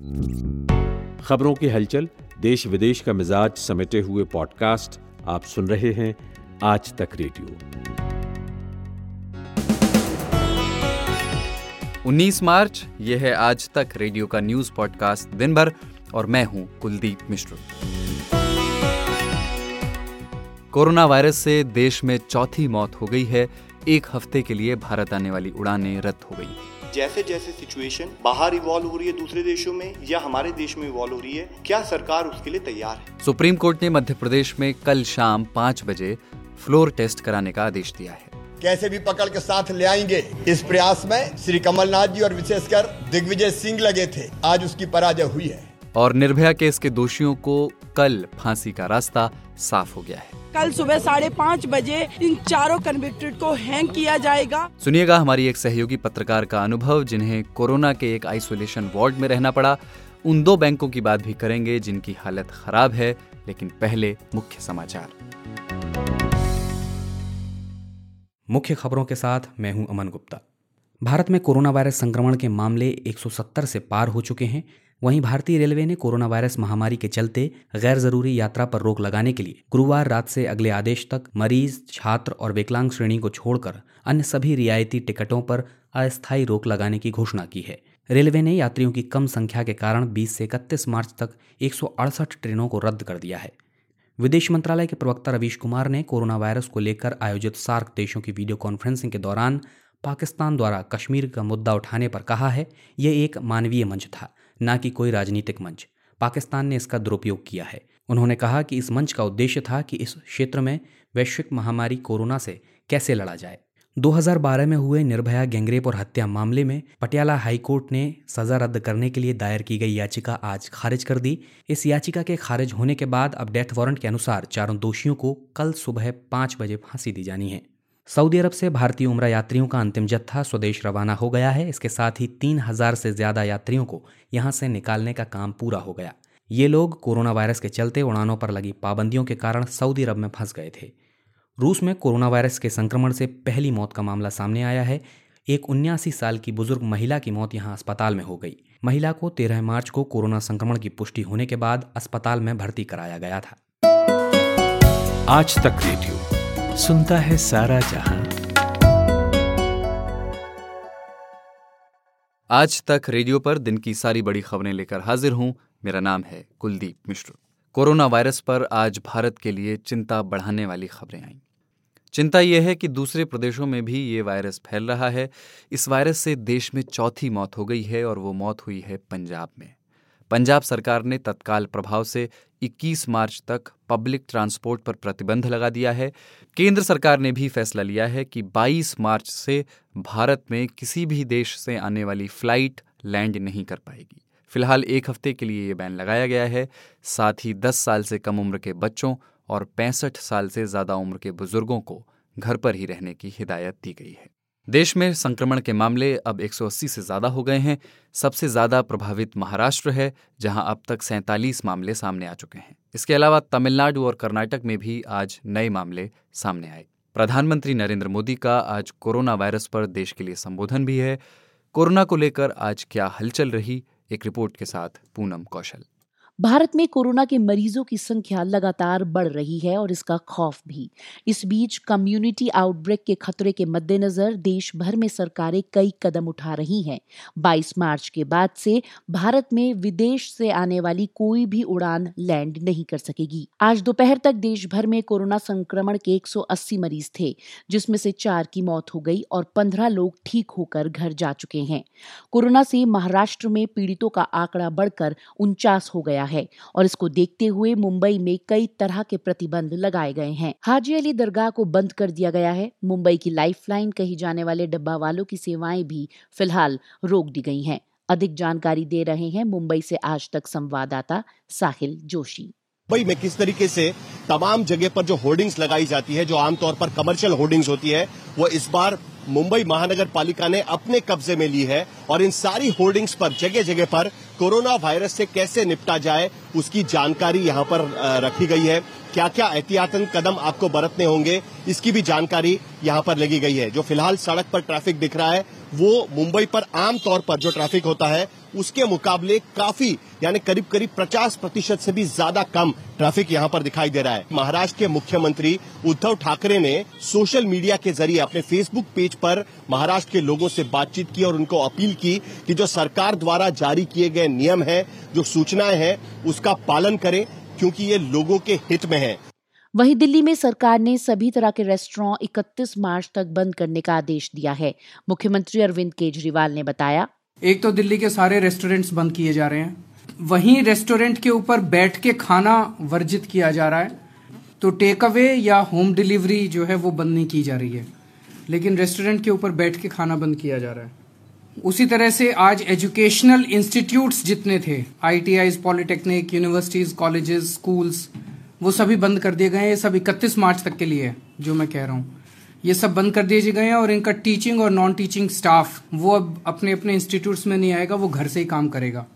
खबरों की हलचल देश विदेश का मिजाज समेटे हुए पॉडकास्ट आप सुन रहे हैं आज तक रेडियो। 19 मार्च, ये है आज तक रेडियो का न्यूज़ पॉडकास्ट दिन भर और मैं हूँ कुलदीप मिश्र। कोरोना वायरस से देश में चौथी मौत हो गई है। एक हफ़्ते के लिए भारत आने वाली उड़ानें रद्द हो गई। जैसे जैसे सिचुएशन बाहर इवॉल्व हो रही है दूसरे देशों में या हमारे देश में इवॉल्व हो रही है क्या सरकार उसके लिए तैयार है? सुप्रीम कोर्ट ने मध्य प्रदेश में कल शाम पाँच बजे फ्लोर टेस्ट कराने का आदेश दिया है। कैसे भी पकड़ के साथ ले आएँगे। इस प्रयास में श्री कमलनाथ जी और विशेषकर दिग्विजय सिंह लगे थे। आज उसकी पराजय हुई है। और निर्भया केस के दोषियों को कल फांसी का रास्ता साफ़ हो गया है। कल सुबह साढ़े पाँच बजे इन चारों कन्विक्टेड को हैंग किया जाएगा। सुनिएगा हमारी एक सहयोगी पत्रकार का अनुभव जिन्हें कोरोना के एक आइसोलेशन वार्ड में रहना पड़ा। उन दो बैंकों की बात भी करेंगे जिनकी हालत खराब है लेकिन पहले मुख्य समाचार। मुख्य खबरों के साथ मैं हूँ अमन गुप्ता। भारत में कोरोना वायरस संक्रमण के मामले 170 से पार हो चुके हैं। वहीं भारतीय रेलवे ने कोरोना वायरस महामारी के चलते गैर ज़रूरी यात्रा पर रोक लगाने के लिए गुरुवार रात से अगले आदेश तक मरीज़, छात्र और विकलांग श्रेणी को छोड़कर अन्य सभी रियायती टिकटों पर अस्थायी रोक लगाने की घोषणा की है। रेलवे ने यात्रियों की कम संख्या के कारण 20 से इकतीस मार्च तक एक सौ अड़सठ ट्रेनों को रद्द कर दिया है। विदेश मंत्रालय के प्रवक्ता रवीश कुमार ने कोरोना वायरस को लेकर आयोजित सार्क देशों की वीडियो कॉन्फ्रेंसिंग के दौरान पाकिस्तान द्वारा कश्मीर का मुद्दा उठाने पर कहा है, यह एक मानवीय मंच था। न कि कोई राजनीतिक मंच। पाकिस्तान ने इसका दुरुपयोग किया है। उन्होंने कहा कि इस मंच का उद्देश्य था कि इस क्षेत्र में वैश्विक महामारी कोरोना से कैसे लड़ा जाए। 2012 में हुए निर्भया गैंगरेप और हत्या मामले में पटियाला हाईकोर्ट ने सजा रद्द करने के लिए दायर की गई याचिका आज खारिज कर दी। इस याचिका के खारिज होने के बाद अब डेथ वारंट के अनुसार चारों दोषियों को कल सुबह पाँच बजे फांसी दी जानी है। सऊदी अरब से भारतीय उम्र यात्रियों का अंतिम जत्था स्वदेश रवाना हो गया है। इसके साथ ही तीन हज़ार से ज़्यादा यात्रियों को यहाँ से निकालने का काम पूरा हो गया। ये लोग कोरोना वायरस के चलते उड़ानों पर लगी पाबंदियों के कारण सऊदी अरब में फंस गए थे। रूस में कोरोना वायरस के संक्रमण से पहली मौत का मामला सामने आया है। एक उन्यासी साल की बुज़ुर्ग महिला की मौत यहाँ अस्पताल में हो गई। महिला को तेरह मार्च को कोरोना संक्रमण की पुष्टि होने के बाद अस्पताल में भर्ती कराया गया था। आज तक रेडियो सुनता है सारा जहाँ। आज तक रेडियो पर दिन की सारी बड़ी खबरें लेकर हाजिर हूँ। मेरा नाम है कुलदीप मिश्र। कोरोना वायरस पर आज भारत के लिए चिंता बढ़ाने वाली खबरें आईं। चिंता यह है कि दूसरे प्रदेशों में भी ये वायरस फैल रहा है। इस वायरस से देश में चौथी मौत हो गई है और वो मौत हुई है पंजाब में। पंजाब सरकार ने तत्काल प्रभाव से 21 मार्च तक पब्लिक ट्रांसपोर्ट पर प्रतिबंध लगा दिया है। केंद्र सरकार ने भी फैसला लिया है कि 22 मार्च से भारत में किसी भी देश से आने वाली फ़्लाइट लैंड नहीं कर पाएगी। फ़िलहाल एक हफ़्ते के लिए ये बैन लगाया गया है। साथ ही 10 साल से कम उम्र के बच्चों और पैंसठ साल से ज़्यादा उम्र के बुज़ुर्गों को घर पर ही रहने की हिदायत दी गई है। देश में संक्रमण के मामले अब 180 से ज़्यादा हो गए हैं। सबसे ज़्यादा प्रभावित महाराष्ट्र है, जहाँ अब तक सैंतालीस मामले सामने आ चुके हैं। इसके अलावा तमिलनाडु और कर्नाटक में भी आज नए मामले सामने आए। प्रधानमंत्री नरेंद्र मोदी का आज कोरोना वायरस पर देश के लिए संबोधन भी है। कोरोना को लेकर आज क्या हलचल रही, एक रिपोर्ट के साथ पूनम कौशल। भारत में कोरोना के मरीजों की संख्या लगातार बढ़ रही है और इसका खौफ भी। इस बीच कम्युनिटी आउटब्रेक के खतरे के मद्देनजर देश भर में सरकारें कई कदम उठा रही हैं। 22 मार्च के बाद से भारत में विदेश से आने वाली कोई भी उड़ान लैंड नहीं कर सकेगी। आज दोपहर तक देश भर में कोरोना संक्रमण के 180 मरीज़ थे, जिसमें से चार की मौत हो गई और पंद्रह लोग ठीक होकर घर जा चुके हैं। कोरोना से महाराष्ट्र में पीड़ितों का आंकड़ा बढ़कर उनचास हो गया है और इसको देखते हुए मुंबई में कई तरह के प्रतिबंध लगाए गए हैं। हाजी अली दरगाह को बंद कर दिया गया है। मुंबई की लाइफलाइन कही जाने वाले डब्बा वालों की सेवाएँ भी फ़िलहाल रोक दी गई हैं। अधिक जानकारी दे रहे हैं मुंबई से आज तक संवाददाता साहिल जोशी। मुंबई में किस तरीके से तमाम जगह पर जो होर्डिंग्स लगाई जाती है, जो आमतौर पर कमर्शियल होर्डिंग्स होती है, वो इस बार मुंबई महानगर पालिका ने अपने कब्जे में ली है और इन सारी होर्डिंग्स पर जगह जगह पर कोरोना वायरस से कैसे निपटा जाए, उसकी जानकारी यहाँ पर रखी गई है। क्या क्या एहतियातन कदम आपको बरतने होंगे, इसकी भी जानकारी यहाँ पर लगी गई है। जो फ़िलहाल सड़क पर ट्रैफ़िक दिख रहा है, वो मुंबई पर आम तौर पर जो ट्रैफ़िक होता है उसके मुकाबले काफ़ी, यानी करीब करीब 50 प्रतिशत से भी ज़्यादा कम ट्रैफ़िक यहाँ पर दिखाई दे रहा है। महाराष्ट्र के मुख्यमंत्री उद्धव ठाकरे ने सोशल मीडिया के ज़रिए अपने फेसबुक पेज पर महाराष्ट्र के लोगों से बातचीत की और उनको अपील की कि जो सरकार द्वारा जारी किए गए नियम है, जो सूचनाएँ हैं, उसका पालन करें, क्योंकि ये लोगों के हित में है। वहीं दिल्ली में सरकार ने सभी तरह के रेस्टोरेंट 31 मार्च तक बंद करने का आदेश दिया है। मुख्यमंत्री अरविंद केजरीवाल ने बताया। एक तो दिल्ली के सारे रेस्टोरेंट्स बंद किए जा रहे हैं। वहीं रेस्टोरेंट के ऊपर बैठ के खाना वर्जित किया जा रहा है। तो टेक अवे या होम डिलीवरी जो है वो बंद नहीं की जा रही है। लेकिन रेस्टोरेंट के ऊपर बैठ के खाना बंद किया जा रहा है। उसी तरह से आज एजुकेशनल इंस्टीट्यूट्स जितने थे आई पॉलिटेक्निक यूनिवर्सिटीज कॉलेजेस स्कूल्स वो सभी बंद कर दिए गए हैं। ये सब इकतीस मार्च तक के लिए जो मैं कह रहा हूँ। ये सब बंद कर दिए गए हैं और इनका टीचिंग और नॉन टीचिंग स्टाफ वो अब अपने अपने इंस्टीट्यूट्स में नहीं आएगा, वो घर से ही काम करेगा।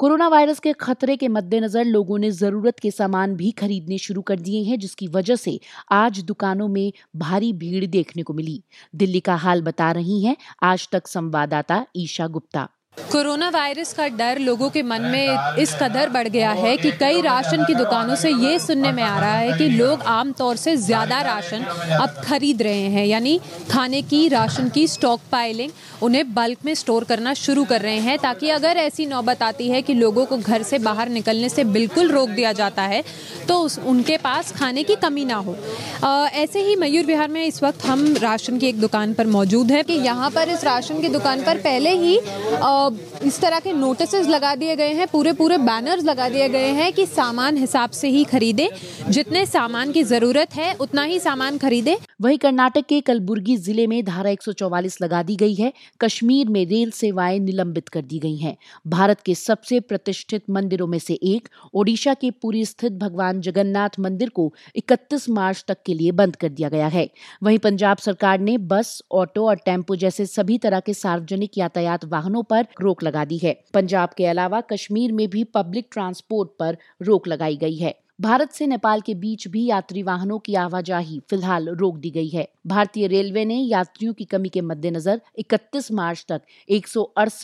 कोरोना वायरस के खतरे के मद्देनजर लोगों ने ज़रूरत के सामान भी खरीदने शुरू कर दिए हैं, जिसकी वजह से आज दुकानों में भारी भीड़ देखने को मिली। दिल्ली का हाल बता रही हैं आज तक संवाददाता ईशा गुप्ता। कोरोना वायरस का डर लोगों के मन में इस कदर बढ़ गया है कि कई राशन की दुकानों से ये सुनने में आ रहा है कि लोग आमतौर से ज़्यादा राशन अब खरीद रहे हैं यानी खाने की राशन की स्टॉक पाइलिंग उन्हें बल्क में स्टोर करना शुरू कर रहे हैं ताकि अगर ऐसी नौबत आती है कि लोगों को घर से बाहर निकलने से बिल्कुल रोक दिया जाता है तो उस उनके पास खाने की कमी ना हो। आ, ऐसे ही मयूर विहार में इस वक्त हम राशन की एक दुकान पर मौजूद हैं कि यहाँ पर इस राशन की दुकान पर पहले ही आ, इस तरह के नोटिस लगा दिए गए हैं पूरे पूरे बैनर्स लगा दिए गए हैं कि सामान हिसाब से ही खरीदे, जितने सामान की ज़रूरत है, उतना ही सामान खरीदे। वहीं कर्नाटक के कलबुर्गी ज़िले में धारा 144 लगा दी गई है, कश्मीर में रेल सेवाएँ निलंबित कर दी गई हैं। भारत के सबसे प्रतिष्ठित मंदिरों में से एक, ओडिशा के पुरी स्थित भगवान जगन्नाथ मंदिर को 31 मार्च तक के लिए बंद कर दिया गया है। वहीं पंजाब सरकार ने बस, ऑटो और टेंपो जैसे सभी तरह के सार्वजनिक यातायात वाहनों पर रोक लगा दी है। पंजाब के अलावा कश्मीर में भी पब्लिक ट्रांसपोर्ट पर रोक लगाई गई है। भारत से नेपाल के बीच भी यात्री वाहनों की आवाजाही फ़िलहाल रोक दी गई है। भारतीय रेलवे ने यात्रियों की कमी के मद्देनजर 31 मार्च तक एक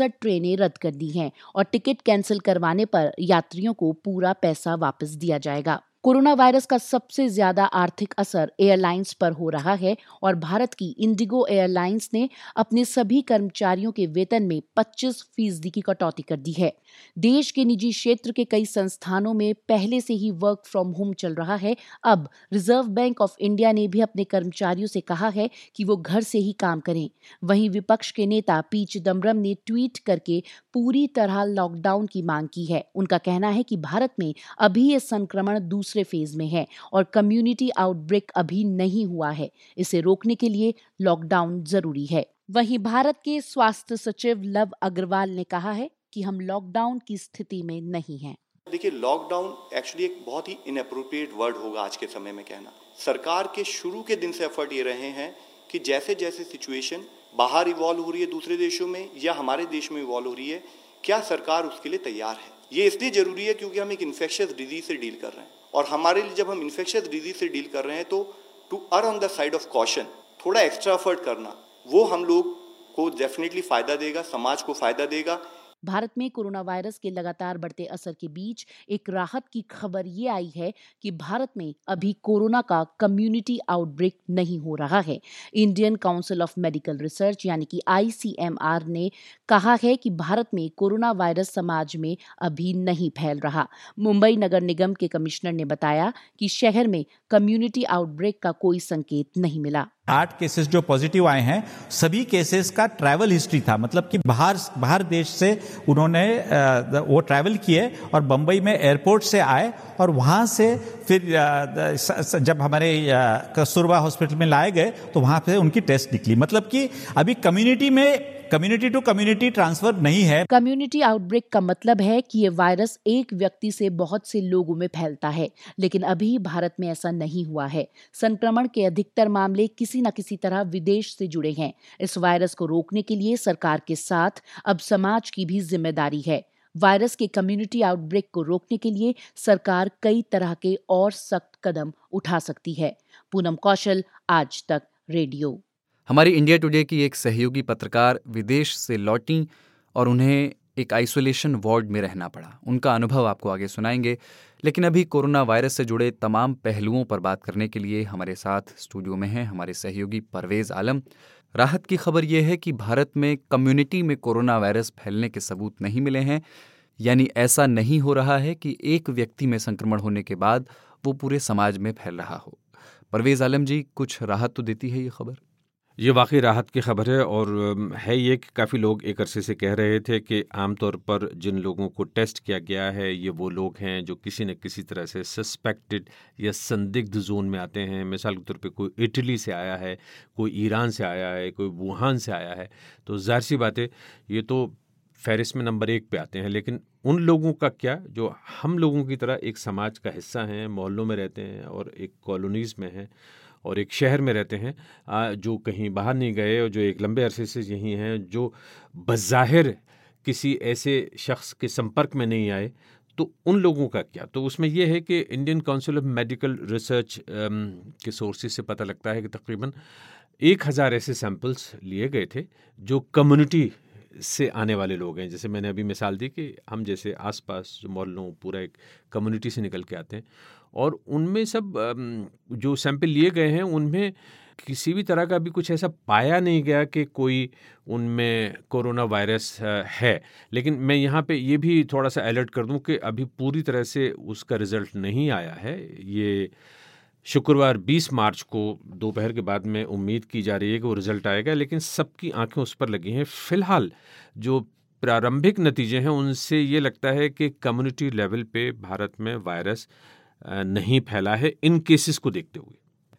ट्रेनें रद्द कर दी हैं और टिकट कैंसिल करवाने पर यात्रियों को पूरा पैसा वापस दिया जाएगा। कोरोना वायरस का सबसे ज़्यादा आर्थिक असर एयरलाइंस पर हो रहा है और भारत की इंडिगो एयरलाइंस ने अपने सभी कर्मचारियों के वेतन में 25 फ़ीसदी की कटौती कर दी है। देश के निजी क्षेत्र के कई संस्थानों में पहले से ही वर्क फ्रॉम होम चल रहा है। अब रिज़र्व बैंक ऑफ़ इंडिया ने भी अपने कर्मचारियों से कहा है कि वो घर से ही काम करें। वहीं विपक्ष के नेता पी चिदम्बरम ने ट्वीट करके पूरी तरह लॉकडाउन की मांग की है। उनका कहना है कि भारत में अभी ये संक्रमण दूसरे फ़ेज़ में है और कम्युनिटी आउटब्रेक अभी नहीं हुआ है। इसे रोकने के लिए लॉकडाउन ज़रूरी है। वहीं भारत के स्वास्थ्य सचिव लव अग्रवाल ने कहा है कि हम लॉकडाउन की स्थिति में नहीं हैं। देखिए लॉकडाउन एक्चुअली एक बहुत ही इनअप्रोप्रिएट वर्ड होगा आज के समय में कहना। सरकार के शुरू के दिन से एफर्ट ये रहे हैं कि जैसे जैसे सिचुएशन बाहर इवॉल्व हो रही है दूसरे देशों में या हमारे देश में इवॉल्व हो रही है, क्या सरकार उसके लिए तैयार है? ये इसलिए ज़रूरी है क्योंकि हम एक इन्फेक्शस डिज़ीज़ से डील कर रहे हैं। और हमारे लिए जब हम इन्फेक्शस डिज़ीज़ से डील कर रहे हैं तो to err on the side of caution थोड़ा एक्स्ट्रा एफर्ट करना, वो हम लोग को डेफिनेटली फ़ायदा देगा, समाज को फ़ायदा देगा। भारत में कोरोना वायरस के लगातार बढ़ते असर के बीच एक राहत की खबर ये आई है कि भारत में अभी कोरोना का कम्युनिटी आउटब्रेक नहीं हो रहा है। Indian Council of Medical Research यानी कि आईसीएमआर ने कहा है कि भारत में कोरोना वायरस समाज में अभी नहीं फैल रहा। मुंबई नगर निगम के कमिश्नर ने बताया कि शहर में कम्युनिटी आउटब्रेक का कोई संकेत नहीं मिला। आठ केसेस जो पॉजिटिव आए हैं, सभी केसेस का ट्रैवल हिस्ट्री था। मतलब कि बाहर बाहर देश से उन्होंने वो ट्रैवल किए और बम्बई में एयरपोर्ट से आए और वहाँ से फिर जब हमारे कस्तूरबा हॉस्पिटल में लाए गए तो वहाँ पे उनकी टेस्ट निकली। मतलब कि अभी कम्युनिटी में कम्युनिटी टू कम्युनिटी ट्रांसफ़र नहीं है। कम्युनिटी आउटब्रेक का मतलब है कि ये वायरस एक व्यक्ति से बहुत से लोगों में फैलता है, लेकिन अभी भारत में ऐसा नहीं हुआ है। संक्रमण के अधिकतर मामले किसी न किसी तरह विदेश से जुड़े हैं। इस वायरस को रोकने के लिए सरकार के साथ अब समाज की भी ज़िम्मेदारी है। वायरस के कम्युनिटी आउटब्रेक को रोकने के लिए सरकार कई तरह के और सख्त कदम उठा सकती है। पूनम कौशल, आज तक रेडियो। हमारी इंडिया टुडे की एक सहयोगी पत्रकार विदेश से लौटी और उन्हें एक आइसोलेशन वार्ड में रहना पड़ा। उनका अनुभव आपको आगे सुनाएँगे, लेकिन अभी कोरोना वायरस से जुड़े तमाम पहलुओं पर बात करने के लिए हमारे साथ स्टूडियो में हैं हमारे सहयोगी परवेज आलम। राहत की खबर यह है कि भारत में कम्युनिटी में कोरोना वायरस फैलने के सबूत नहीं मिले हैं। यानी ऐसा नहीं हो रहा है कि एक व्यक्ति में संक्रमण होने के बाद वो पूरे समाज में फैल रहा हो। परवेज आलम जी, कुछ राहत तो देती है ये खबर? ये वाकई राहत की खबर है और है ये कि काफ़ी लोग एक अरसे से कह रहे थे कि आमतौर पर जिन लोगों को टेस्ट किया गया है, ये वो लोग हैं जो किसी न किसी तरह से सस्पेक्टेड या संदिग्ध जोन में आते हैं। मिसाल के तौर पे कोई इटली से आया है, कोई ईरान से आया है, कोई वुहान से आया है। तो ज़ाहिर सी बात है, ये तो फहरिस्त में नंबर एक पे आते हैं, लेकिन उन लोगों का क्या, जो हम लोगों की तरह एक समाज का हिस्सा हैं, मोहल्लों में रहते हैं और एक कॉलोनीज़ में हैं और एक शहर में रहते हैं जो कहीं बाहर नहीं गए और जो एक लंबे अरसे से यहीं हैं, जो बज़ाहिर किसी ऐसे शख्स के संपर्क में नहीं आए तो उन लोगों का क्या? तो उसमें यह है कि Indian Council of Medical Research के सोर्सेज से पता लगता है कि तकरीबन एक हज़ार ऐसे सैंपल्स लिए गए थे, जो कम्युनिटी से आने वाले लोग हैं। जैसे मैंने अभी मिसाल दी कि हम जैसे आसपास जो मोहल्लों, पूरा एक कम्युनिटी से निकल के आते हैं और उनमें सब जो सैंपल लिए गए हैं, उनमें किसी भी तरह का भी कुछ ऐसा पाया नहीं गया कि कोई उनमें कोरोना वायरस है। लेकिन मैं यहाँ पे ये भी थोड़ा सा अलर्ट कर दूँ कि अभी पूरी तरह से उसका रिज़ल्ट नहीं आया है। ये शुक्रवार 20 मार्च को दोपहर के बाद में उम्मीद की जा रही है कि वो रिज़ल्ट आएगा, लेकिन सबकी आँखें उस पर लगी हैं। फ़िलहाल जो प्रारंभिक नतीजे हैं, उनसे ये लगता है कि कम्युनिटी लेवल पे भारत में वायरस नहीं फैला है इन केसेस को देखते हुए।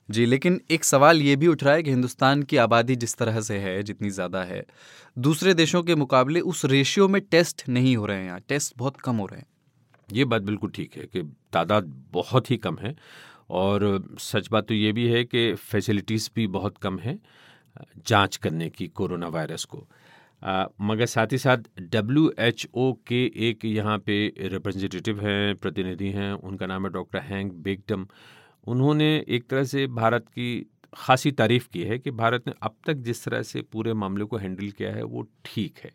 जी लेकिन एक सवाल ये भी उठ रहा है कि हिंदुस्तान की आबादी जिस तरह से है जितनी ज़्यादा है दूसरे देशों के मुकाबले उस रेशियो में टेस्ट नहीं हो रहे हैं यहाँ टेस्ट बहुत कम हो रहे हैं। ये बात बिल्कुल ठीक है कि तादाद बहुत ही कम है और सच बात तो ये भी है कि फैसिलिटीज़ भी बहुत कम है जाँच करने की कोरोना वायरस को। आ, मगर साथ ही साथ डब्ल्यू एच ओ के एक यहाँ पे रिप्रेजेंटेटिव हैं प्रतिनिधि हैं उनका नाम है डॉक्टर हैंक बेगडम उन्होंने एक तरह से भारत की खासी तारीफ़ की है कि भारत ने अब तक जिस तरह से पूरे मामले को हैंडल किया है वो ठीक है।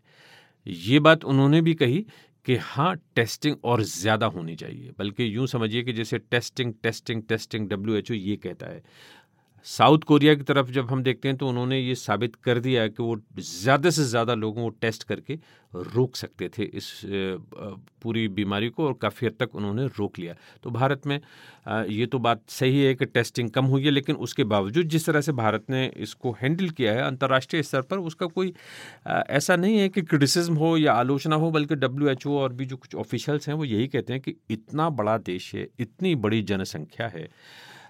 ये बात उन्होंने भी कही कि हाँ टेस्टिंग और ज़्यादा होनी चाहिए बल्कि यूँ समझिए कि जैसे testing testing testing W H O ये कहता है। साउथ कोरिया की तरफ़ जब हम देखते हैं तो उन्होंने ये साबित कर दिया कि वो ज़्यादा से ज़्यादा लोगों को टेस्ट करके रोक सकते थे इस पूरी बीमारी को और काफ़ी हद तक उन्होंने रोक लिया। तो भारत में ये तो बात सही है कि टेस्टिंग कम हुई है, लेकिन उसके बावजूद जिस तरह से भारत ने इसको हैंडल किया है अंतर्राष्ट्रीय स्तर पर, उसका कोई ऐसा नहीं है कि क्रिटिसिज्म हो या आलोचना हो, बल्कि डब्ल्यू एच और भी जो कुछ ऑफिशियल्स हैं, वो यही कहते हैं कि इतना बड़ा देश है, इतनी बड़ी जनसंख्या है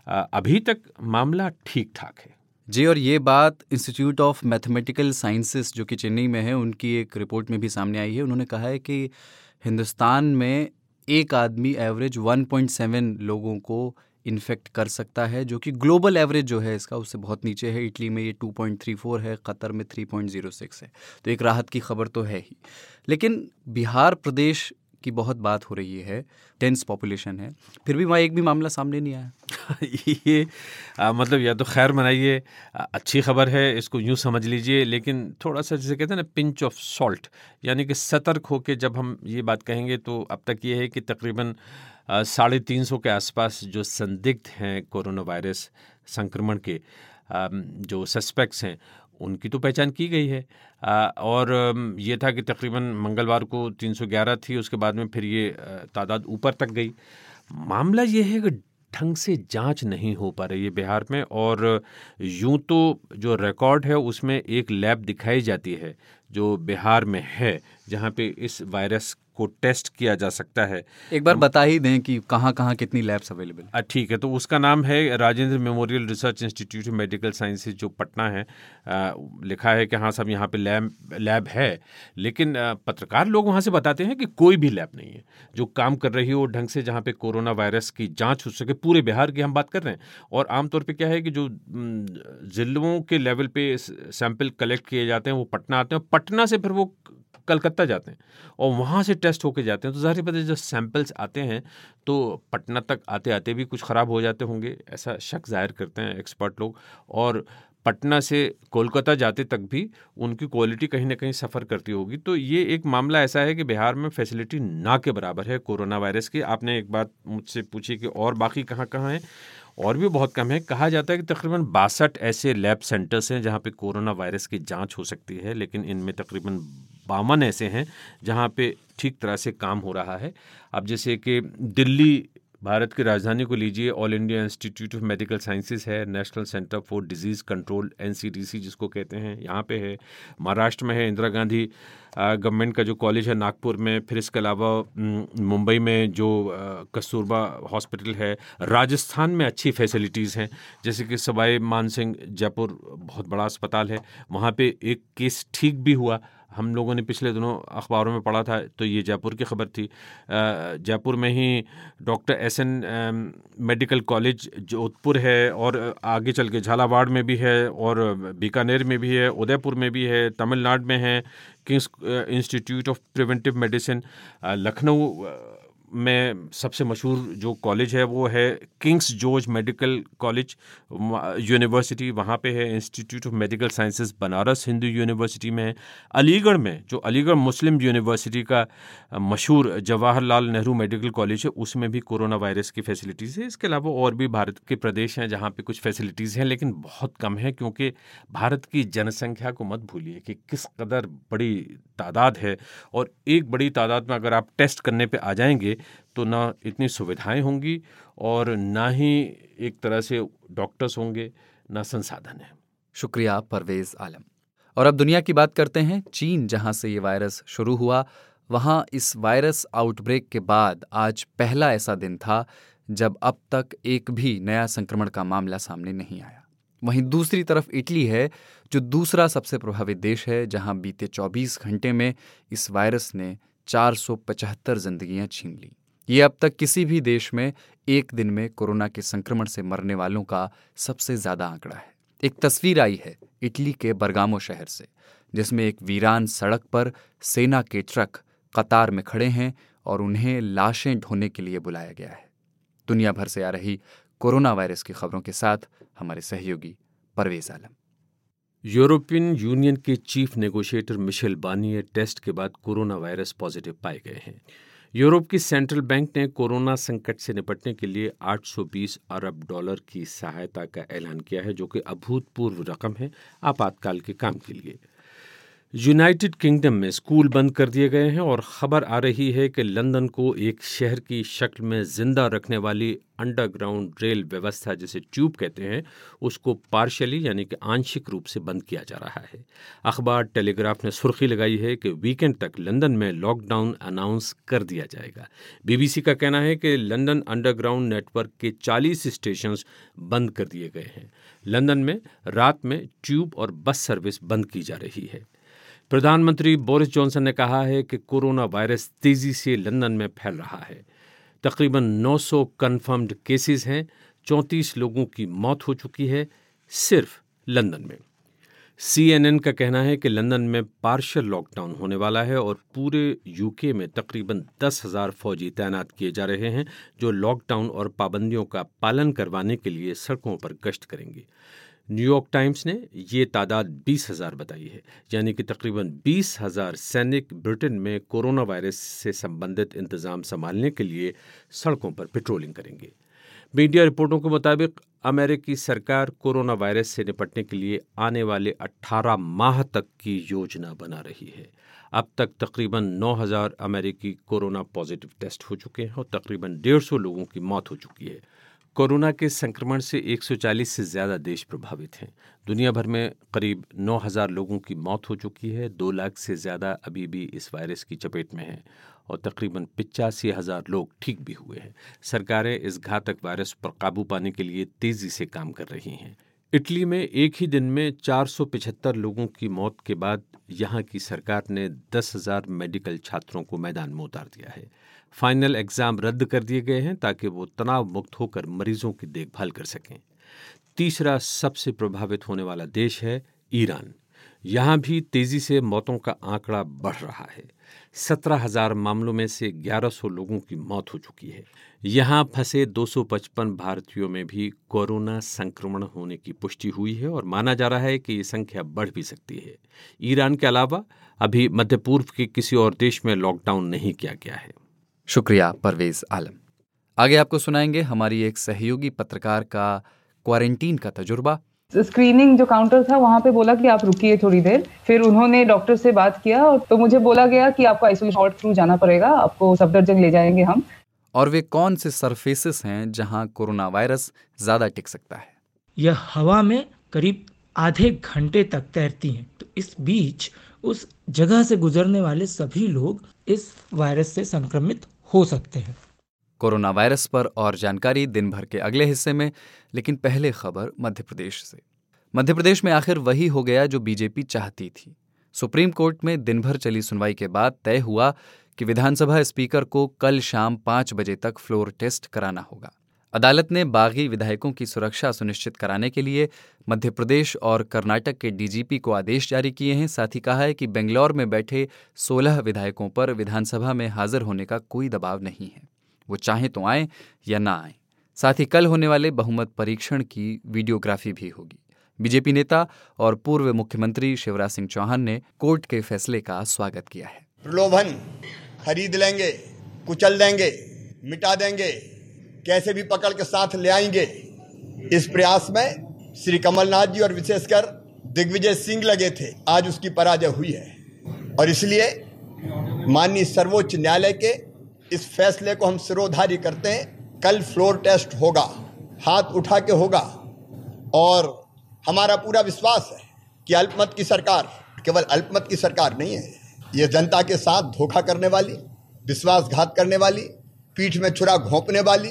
अभी तक मामला ठीक ठाक है। जी, और ये बात इंस्टीट्यूट ऑफ़ मैथमेटिकल साइंसेस जो कि चेन्नई में है, उनकी एक रिपोर्ट में भी सामने आई है। उन्होंने कहा है कि हिंदुस्तान में एक आदमी एवरेज 1.7 लोगों को इन्फेक्ट कर सकता है, जो कि ग्लोबल एवरेज जो है इसका, उससे बहुत नीचे है। इटली में ये 2.34 है, कतर में 3.06 है। तो एक राहत की खबर तो है ही। लेकिन बिहार प्रदेश की बहुत बात हो रही है टेंस पॉपुलेशन है। फिर भी वहाँ एक भी मामला सामने नहीं आया। ये आ, मतलब या तो खैर मनाइए अच्छी खबर है इसको यूँ समझ लीजिए लेकिन थोड़ा सा जैसे कहते हैं ना पिंच ऑफ़ सॉल्ट यानी कि सतर्क होकर जब हम ये बात कहेंगे तो अब तक ये है कि तकरीबन साढ़े तीन सौ के आसपास जो संदिग्ध हैं कोरोना वायरस संक्रमण के जो सस्पेक्ट्स हैं उनकी तो पहचान की गई है। आ, और ये था कि तकरीबन मंगलवार को 311 थी उसके बाद में फिर ये तादाद ऊपर तक गई। मामला ये है कि ढंग से जाँच नहीं हो पा रही है बिहार में और यूँ तो जो रिकॉर्ड है उसमें एक लैब दिखाई जाती है जो बिहार में है जहाँ पे इस वायरस को टेस्ट किया जा सकता है। एक बार बता ही दें कि कहाँ कहाँ कितनी लैब्स अवेलेबल ठीक है तो उसका नाम है Rajendra Memorial Research Institute of Medical Sciences जो पटना है। आ, लिखा है कि हाँ सब यहाँ पे लैब लैब है लेकिन आ, पत्रकार लोग वहाँ से बताते हैं कि कोई भी लैब नहीं है। जो काम कर रही हो ढंग से जहाँ पे कोरोना वायरस की जाँच हो सके पूरे बिहार की हम बात कर रहे हैं। और आमतौर पर क्या है कि जो ज़िलों के लेवल पे सैंपल कलेक्ट किए जाते हैं वो पटना आते हैं। पटना से फिर वो कलकत्ता जाते हैं और वहाँ से टेस्ट होके जाते हैं। तो ज़ाहिर पता है, जब सैंपल्स आते हैं तो पटना तक आते आते भी कुछ ख़राब हो जाते होंगे, ऐसा शक ज़ाहिर करते हैं एक्सपर्ट लोग। और पटना से कोलकाता जाते तक भी उनकी क्वालिटी कहीं ना कहीं सफ़र करती होगी। तो ये एक मामला ऐसा है कि बिहार में फैसिलिटी ना के बराबर है कोरोना वायरस की। आपने एक बात मुझसे पूछी कि और बाकी कहाँ कहाँ हैं? और भी बहुत कम है। कहा जाता है कि तकरीबन बासठ ऐसे लैब सेंटर्स हैं जहाँ पे कोरोना वायरस की जाँच हो सकती है, लेकिन इनमें तकरीबन बावन ऐसे हैं जहाँ पे ठीक तरह से काम हो रहा है। अब जैसे कि दिल्ली भारत की राजधानी को लीजिए All India Institute of Medical Sciences है National Centre for Disease Control NCDC जिसको कहते हैं, यहाँ पे है, महाराष्ट्र में है, इंदिरा गांधी गवर्नमेंट का जो कॉलेज है नागपुर में, फिर इसके अलावा मुंबई में जो कस्तूरबा हॉस्पिटल है, राजस्थान में अच्छी फैसिलिटीज़ हैं, जैसे कि सवाई मानसिंह जयपुर, बहुत बड़ा अस्पताल है, वहाँ पे एक केस ठीक भी हुआ हम लोगों ने पिछले दिनों अखबारों में पढ़ा था तो ये जयपुर की खबर थी। जयपुर में ही Doctor S N Medical College Jodhpur है और आगे चल के झालावाड़ में भी है और बीकानेर में भी है, उदयपुर में भी है, तमिलनाडु में है, King's Institute of Preventive Medicine Lucknow में सबसे मशहूर जो कॉलेज है, वो है King George's Medical College University वहाँ पे है Institute of Medical Sciences Banaras Hindu University में है। अलीगढ़ में, जो अलीगढ़ मुस्लिम यूनिवर्सिटी का मशहूर जवाहरलाल नेहरू मेडिकल कॉलेज है, उसमें भी कोरोना वायरस की फैसिलिटीज़ है। इसके अलावा और भी भारत के प्रदेश हैं, जहाँ पर कुछ फैसिलिटीज़ हैं, लेकिन बहुत कम है, क्योंकि भारत की जनसंख्या को मत भूलिए कि किस कदर बड़ी तादाद है। और एक बड़ी तादाद में अगर आप टेस्ट करने पर आ जाएँगे तो ना इतनी सुविधाएँ होंगी और ना ही एक तरह से डॉक्टर्स होंगे, ना संसाधन है। शुक्रिया, परवेज आलम। और अब दुनिया की बात करते हैं, चीन, जहाँ से ये वायरस शुरू हुआ। वहाँ इस वायरस आउटब्रेक के बाद आज पहला ऐसा दिन था, जब अब तक एक भी नया संक्रमण का मामला सामने नहीं आया। वहीं दूसरी तरफ़ इटली है, जो दूसरा सबसे प्रभावित देश है, जहाँ बीते 24 घंटे में इस वायरस ने 475 जिंदगियाँ छीन ली। ये अब तक किसी भी देश में एक दिन में कोरोना के संक्रमण से मरने वालों का सबसे ज़्यादा आंकड़ा है। एक तस्वीर आई है इटली के बरगामो शहर से, जिसमें एक वीरान सड़क पर सेना के ट्रक कतार में खड़े हैं और उन्हें लाशें ढोने के लिए बुलाया गया है। दुनिया भर से आ रही कोरोना वायरस की खबरों के साथ हमारे सहयोगी परवेज आलम। यूरोपियन यूनियन के chief negotiator Michel Barnier test के बाद कोरोना वायरस पॉजिटिव पाए गए हैं। यूरोप की सेंट्रल बैंक ने कोरोना संकट से निपटने के लिए 820 अरब डॉलर की सहायता का ऐलान किया है, जो कि अभूतपूर्व रकम है आपातकाल के काम के लिए। यूनाइटेड किंगडम में स्कूल बंद कर दिए गए हैं और खबर आ रही है कि लंदन को एक शहर की शक्ल में ज़िंदा रखने वाली अंडरग्राउंड रेल व्यवस्था जिसे ट्यूब कहते हैं, उसको पार्शली यानी कि आंशिक रूप से बंद किया जा रहा है। अखबार टेलीग्राफ ने सुर्खी लगाई है कि वीकेंड तक लंदन में लॉकडाउन अनाउंस कर दिया जाएगा। बीबीसी का कहना है कि लंदन अंडरग्राउंड नेटवर्क के 40 स्टेशन बंद कर दिए गए हैं। लंदन में रात में ट्यूब और बस सर्विस बंद की जा रही है। प्रधानमंत्री बोरिस जॉनसन ने कहा है कि कोरोना वायरस तेज़ी से लंदन में फैल रहा है। तकरीबन 900 कंफर्म्ड केसेस हैं। 34 लोगों की मौत हो चुकी है सिर्फ़ लंदन में। सीएनएन का कहना है कि लंदन में पार्शियल लॉकडाउन होने वाला है और पूरे यूके में तकरीबन दस हज़ार फौजी तैनात किए जा रहे हैं, जो लॉकडाउन और पाबंदियों का पालन करवाने के लिए सड़कों पर गश्त करेंगे। न्यूयॉर्क टाइम्स ने ये तादाद बीस हज़ार बताई है, यानी कि तकरीबन बीस हज़ार सैनिक ब्रिटेन में कोरोना वायरस से संबंधित इंतज़ाम संभालने के लिए सड़कों पर पेट्रोलिंग करेंगे। मीडिया रिपोर्टों के मुताबिक अमेरिकी सरकार कोरोना वायरस से निपटने के लिए आने वाले 18 माह तक की योजना बना रही है। अब तक तकरीबन 9000 अमेरिकी कोरोना पॉजिटिव टेस्ट हो चुके हैं और तकरीबन 150 लोगों की मौत हो चुकी है। कोरोना के संक्रमण से 140 से ज़्यादा देश प्रभावित हैं। दुनिया भर में करीब 9000 लोगों की मौत हो चुकी है। दो लाख से ज़्यादा अभी भी इस वायरस की चपेट में हैं और तकरीबन पिचासी हज़ार लोग ठीक भी हुए हैं। सरकारें इस घातक वायरस पर काबू पाने के लिए तेज़ी से काम कर रही हैं। इटली में एक ही दिन में 475 लोगों की मौत के बाद यहाँ की सरकार ने 10,000 मेडिकल छात्रों को मैदान में उतार दिया है। फाइनल एग्ज़ाम रद्द कर दिए गए हैं ताकि वो तनाव मुक्त होकर मरीजों की देखभाल कर सकें। तीसरा सबसे प्रभावित होने वाला देश है ईरान। यहाँ भी तेज़ी से मौतों का आंकड़ा बढ़ रहा है। सत्रह हज़ार मामलों में से 1100 लोगों की मौत हो चुकी है। यहाँ फंसे 255 भारतीयों में भी कोरोना संक्रमण होने की पुष्टि हुई है और माना जा रहा है कि ये संख्या बढ़ भी सकती है। ईरान के अलावा अभी मध्य पूर्व के किसी और देश में लॉकडाउन नहीं किया गया है। शुक्रिया परवेज आलम। आगे आपको सुनाएँगे हमारी एक सहयोगी पत्रकार का क्वारंटीन का तजुर्बा। स्क्रीनिंग जो काउंटर था वहाँ पे बोला कि आप रुकिए थोड़ी देर। फिर उन्होंने डॉक्टर से बात किया और तो मुझे बोला गया कि आपको आइसोलेशन थ्रू जाना पड़ेगा आपको सफदरजंग ले जाएँगे हम। और वे कौन से सरफेसेस हैं जहाँ कोरोना वायरस ज़्यादा टिक सकता है? यह हवा में करीब आधे घंटे तक तैरती हैं। तो इस बीच उस जगह से गुजरने वाले सभी लोग इस वायरस से संक्रमित हो सकते हैं। कोरोना वायरस पर और जानकारी दिन भर के अगले हिस्से में, लेकिन पहले खबर मध्य प्रदेश से। मध्य प्रदेश में आखिर वही हो गया जो बीजेपी चाहती थी। सुप्रीम कोर्ट में दिन भर चली सुनवाई के बाद तय हुआ कि विधानसभा स्पीकर को कल शाम पाँच बजे तक फ्लोर टेस्ट कराना होगा। अदालत ने बागी विधायकों की सुरक्षा सुनिश्चित कराने के लिए मध्य प्रदेश और कर्नाटक के डीजीपी को आदेश जारी किए हैं। साथ ही कहा है कि बेंगलौर में बैठे 16 विधायकों पर विधानसभा में हाजिर होने का कोई दबाव नहीं है। वो चाहे तो आए या ना आए। साथ ही कल होने वाले बहुमत परीक्षण की वीडियोग्राफी भी होगी। बीजेपी नेता और पूर्व मुख्यमंत्री शिवराज सिंह चौहान ने कोर्ट के फैसले का स्वागत किया है। प्रलोभन, खरीद लेंगे, कुचल देंगे, मिटा देंगे कैसे भी पकड़ के साथ ले आएँगे। इस प्रयास में श्री कमलनाथ जी और विशेषकर दिग्विजय सिंह लगे थे। आज उसकी पराजय हुई है। और इसलिए माननीय सर्वोच्च न्यायालय के इस फैसले को हम सिरोधारी करते हैं। कल फ्लोर टेस्ट होगा, हाथ उठा के होगा। और हमारा पूरा विश्वास है कि अल्पमत की सरकार, केवल अल्पमत की सरकार नहीं है, ये जनता के साथ धोखा करने वाली, विश्वासघात करने वाली, पीठ में छुरा घोंपने वाली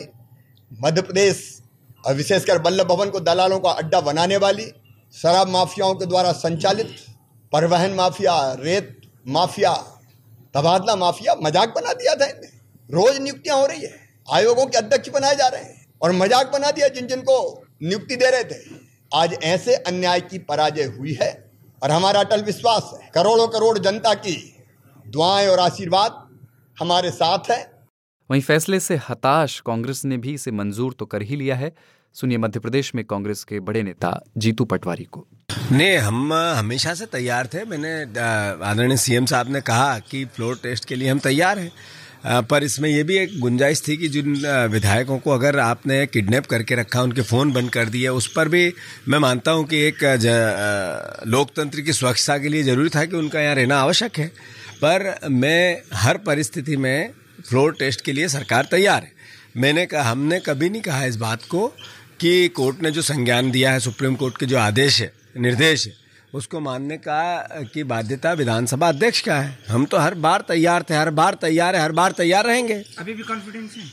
मध्य प्रदेश, और विशेषकर बल्लभ भवन को दलालों का अड्डा बनाने वाली, शराब माफियाओं के द्वारा संचालित परिवहन माफिया, रेत माफिया, तबादला माफिया मज़ाक बना दिया था इनने। रोज नियुक्तियाँ हो रही है, आयोगों के अध्यक्ष बनाए जा रहे हैं, और मज़ाक बना दिया जिन जिनको नियुक्ति दे रहे थे। आज ऐसे अन्याय की पराजय हुई है, और हमारा अटल विश्वास है। करोड़ों करोड़ जनता की दुआएँ और आशीर्वाद हमारे साथ है। वहीं फैसले से हताश कांग्रेस ने भी इसे मंजूर तो कर ही लिया है। सुनिए मध्य प्रदेश में कांग्रेस के बड़े नेता जीतू पटवारी को। नहीं, हम हमेशा से तैयार थे। मैंने आदरणीय सीएम साहब ने कहा कि फ्लोर टेस्ट के लिए हम तैयार हैं। पर इसमें यह भी एक गुंजाइश थी कि जिन विधायकों को अगर आपने किडनैप करके रखा, उनके फ़ोन बंद कर दिए, उस पर भी मैं मानता हूँ कि एक लोकतंत्र की सुरक्षा के लिए ज़रूरी था कि उनका यहाँ रहना आवश्यक है। पर मैं हर परिस्थिति में फ्लोर टेस्ट के लिए सरकार तैयार है। मैंने कहा हमने कभी नहीं कहा इस बात को कि कोर्ट ने जो संज्ञान दिया है सुप्रीम कोर्ट के जो आदेश है निर्देश है उसको मानने का की बाध्यता विधानसभा अध्यक्ष का है। हम तो हर बार तैयार थे हर बार तैयार है हर बार तैयार रहेंगे। अभी भी कॉन्फिडेंस है?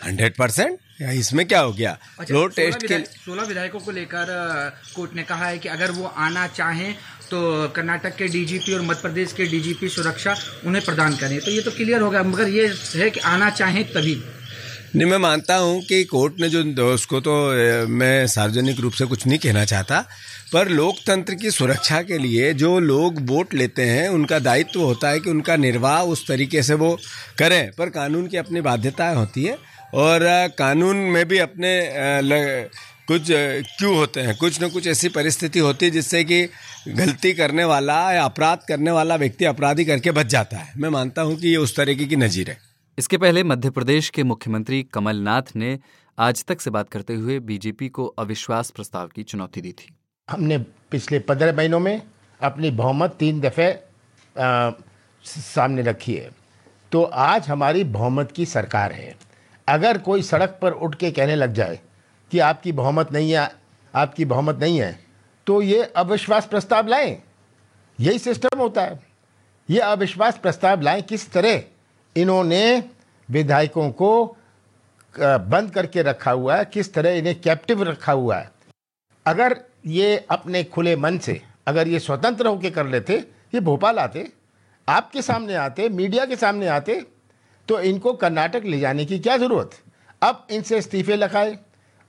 Hundred percent? इसमें क्या हो गया? अच्छा, फ्लोर टेस्ट के सोलह विधायकों को लेकर कोर्ट ने कहा है कि अगर वो आना चाहें तो कर्नाटक के डीजीपी और मध्य प्रदेश के डीजीपी सुरक्षा उन्हें प्रदान करें। तो ये तो क्लियर होगा, मगर ये है कि आना चाहें तभी। नहीं, मैं मानता हूँ कि कोर्ट ने जो उसको तो मैं सार्वजनिक रूप से कुछ नहीं कहना चाहता, पर लोकतंत्र की सुरक्षा के लिए जो लोग वोट लेते हैं, उनका दायित्व होता है कि उनका निर्वाह उस तरीके से वो करें। पर कानून की अपनी बाध्यताएँ होती है, और कानून में भी अपने कुछ क्यों होते हैं? कुछ न कुछ ऐसी परिस्थिति होती है जिससे कि गलती करने वाला या अपराध करने वाला व्यक्ति अपराधी करके बच जाता है। मैं मानता हूँ कि ये उस तरीके की नज़ीर है। इसके पहले मध्य प्रदेश के मुख्यमंत्री कमलनाथ ने आज तक से बात करते हुए बीजेपी को अविश्वास प्रस्ताव की चुनौती दी थी। हमने पिछले पंद्रह महीनों में अपनी बहुमत तीन दफ़े सामने रखी है। तो आज हमारी बहुमत की सरकार है। अगर कोई सड़क पर उठ के कहने लग जाए कि आपकी बहुमत नहीं है, आपकी बहुमत नहीं है तो ये अविश्वास प्रस्ताव लाएँ। यही सिस्टम होता है। ये अविश्वास प्रस्ताव लाएँ किस तरह? इन्होंने विधायकों को बंद करके रखा हुआ है, किस तरह इन्हें कैप्टिव रखा हुआ है। अगर ये अपने खुले मन से, अगर ये स्वतंत्र होकर कर लेते, ये भोपाल आते, आपके सामने आते, मीडिया के सामने आते तो इनको कर्नाटक ले जाने की क्या ज़रूरत? अब इनसे इस्तीफे लगाए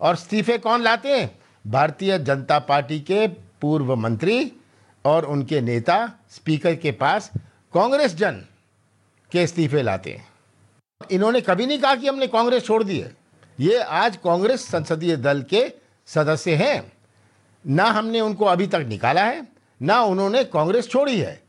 और इस्तीफे कौन लाते हैं? भारतीय जनता पार्टी के पूर्व मंत्री और उनके नेता, स्पीकर के पास कांग्रेस जन के इस्तीफे लाते हैं। इन्होंने कभी नहीं कहा कि हमने कांग्रेस छोड़ दी है। ये आज कांग्रेस संसदीय दल के सदस्य हैं। ना हमने उनको अभी तक निकाला है, ना उन्होंने कांग्रेस छोड़ी है।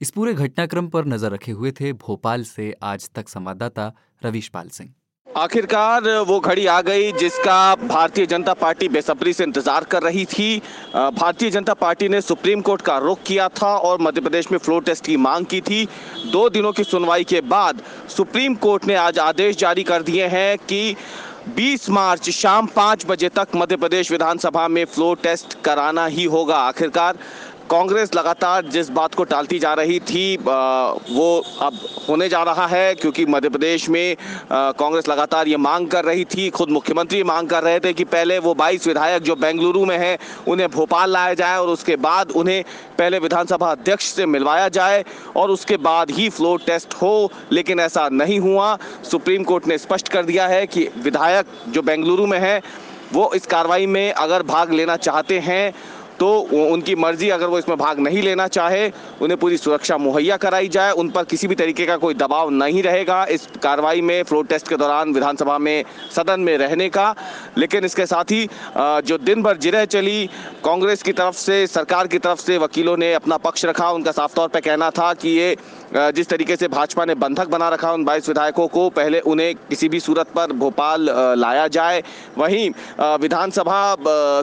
इस पूरे घटनाक्रम पर नज़र रखे हुए थे भोपाल से आज तक संवाददाता रवीश पाल सिंह। आखिरकार वो घड़ी आ गई जिसका भारतीय जनता पार्टी बेसब्री से इंतज़ार कर रही थी। भारतीय जनता पार्टी ने सुप्रीम कोर्ट का रुख किया था और मध्य प्रदेश में फ्लोर टेस्ट की मांग की थी। दो दिनों की सुनवाई के बाद सुप्रीम कोर्ट ने आज आदेश जारी कर दिए हैं कि 20 मार्च शाम पाँच बजे तक मध्य प्रदेश विधानसभा में फ्लोर टेस्ट कराना ही होगा। आखिरकार कांग्रेस लगातार जिस बात को टालती जा रही थी वो अब होने जा रहा है, क्योंकि मध्य प्रदेश में कांग्रेस लगातार ये मांग कर रही थी, खुद मुख्यमंत्री मांग कर रहे थे कि पहले वो 22 विधायक जो बेंगलुरु में हैं, उन्हें भोपाल लाया जाए और उसके बाद उन्हें पहले विधानसभा अध्यक्ष से मिलवाया जाए और उसके बाद ही फ्लोर टेस्ट हो, लेकिन ऐसा नहीं हुआ। सुप्रीम कोर्ट ने स्पष्ट कर दिया है कि विधायक जो बेंगलुरु में है, वो इस कार्रवाई में अगर भाग लेना चाहते हैं तो उनकी मर्ज़ी अगर वो इसमें भाग नहीं लेना चाहे, उन्हें पूरी सुरक्षा मुहैया कराई जाए, उन पर किसी भी तरीके का कोई दबाव नहीं रहेगा इस कार्रवाई में फ्लोर टेस्ट के दौरान विधानसभा में, सदन में रहने का। लेकिन इसके साथ ही जो दिन भर जिरह चली, कांग्रेस की तरफ़ से, सरकार की तरफ़ से वकीलों ने अपना पक्ष रखा, उनका साफ़ तौर पर कहना था कि ये जिस तरीके से भाजपा ने बंधक बना रखा उन बाईस विधायकों को, पहले उन्हें किसी भी सूरत पर भोपाल लाया जाए। वहीं विधानसभा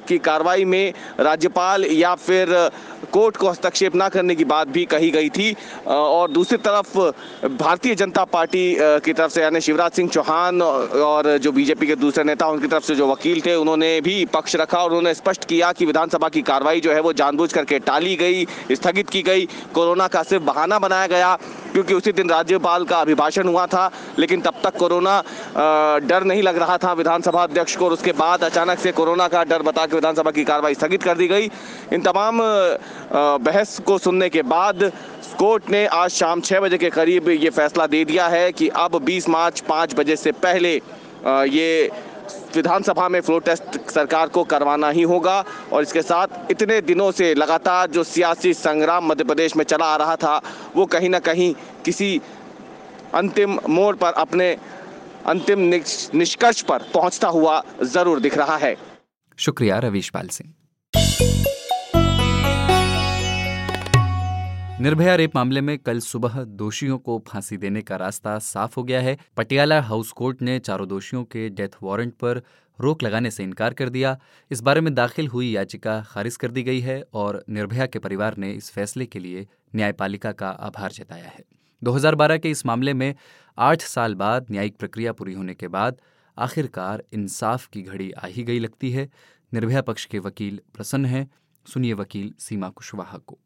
की कार्रवाई में राज्यपाल या फिर कोर्ट को हस्तक्षेप ना करने की बात भी कही गई थी। और दूसरी तरफ़, भारतीय जनता पार्टी की तरफ़ से यानी शिवराज सिंह चौहान और जो बीजेपी के दूसरे नेता, उनकी तरफ़ से जो वकील थे, उन्होंने भी पक्ष रखा और उन्होंने स्पष्ट किया कि विधानसभा की कार्रवाई जो है वो जानबूझ करके टाली गई, स्थगित की गई। कोरोना का सिर्फ़ बहाना बनाया गया क्योंकि उसी दिन राज्यपाल का अभिभाषण हुआ था, लेकिन तब तक कोरोना डर नहीं लग रहा था विधानसभा अध्यक्ष को, और उसके बाद अचानक से कोरोना का डर बता के विधानसभा की कार्रवाई स्थगित कर दी गई। इन तमाम बहस को सुनने के बाद कोर्ट ने आज शाम छः बजे के करीब ये फैसला दे दिया है कि अब 20 मार्च पाँच बजे से पहले ये विधानसभा में फ्लोर टेस्ट सरकार को करवाना ही होगा और इसके साथ इतने दिनों से लगातार जो सियासी संग्राम मध्य प्रदेश में चला आ रहा था, वो कहीं ना कहीं किसी अंतिम मोड़ पर अपने अंतिम निष्कर्ष पर पहुँचता हुआ ज़रूर दिख रहा है। शुक्रिया रवीश पाल सिंह। निर्भया रेप मामले में कल सुबह दोषियों को फांसी देने का रास्ता साफ़ हो गया है। पटियाला हाउस कोर्ट ने चारों दोषियों के डेथ वारंट पर रोक लगाने से इनकार कर दिया। इस बारे में दाखिल हुई याचिका खारिज कर दी गई है और निर्भया के परिवार ने इस फैसले के लिए न्यायपालिका का आभार जताया है। 2012 के इस मामले में आठ साल बाद न्यायिक प्रक्रिया पूरी होने के बाद आखिरकार इंसाफ की घड़ी आ ही गई लगती है। निर्भया पक्ष के वकील प्रसन्न हैं। सुनिए वकील सीमा कुशवाहा को।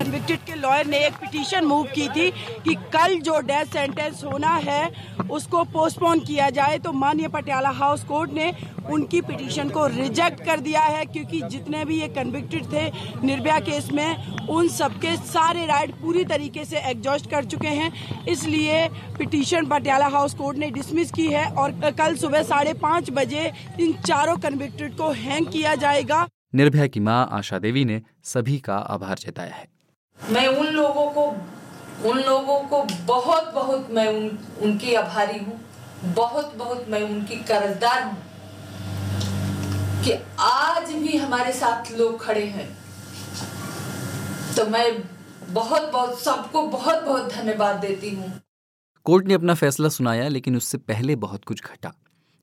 कन्विक्टेड के लॉयर ने एक पिटीशन मूव की थी कि कल जो डेथ सेंटेंस होना है, उसको पोस्टपोन किया जाए तो माननीय पटियाला हाउस कोर्ट ने उनकी पिटीशन को रिजेक्ट कर दिया है, क्योंकि जितने भी ये कन्विक्टेड थे निर्भया केस में, उन सबके सारे राइट पूरी तरीके से एग्जॉस्ट कर चुके हैं। इसलिए पिटीशन पटियाला हाउस कोर्ट ने डिसमिस की है और कल सुबह साढ़े पाँच बजे इन चारों कन्विक्टेड को हैंग किया जाएगा। निर्भया की माँ आशा देवी ने सभी का आभार जताया है। मैं उन लोगों को, उन लोगों को बहुत बहुत मैं उन, उनकी आभारी हूँ। बहुत बहुत मैं उनकी कर्जदार हूँ। कि आज भी हमारे साथ लोग खड़े हैं। तो मैं बहुत बहुत, सबको बहुत बहुत धन्यवाद देती हूँ। कोर्ट ने अपना फैसला सुनाया, लेकिन उससे पहले बहुत कुछ घटा।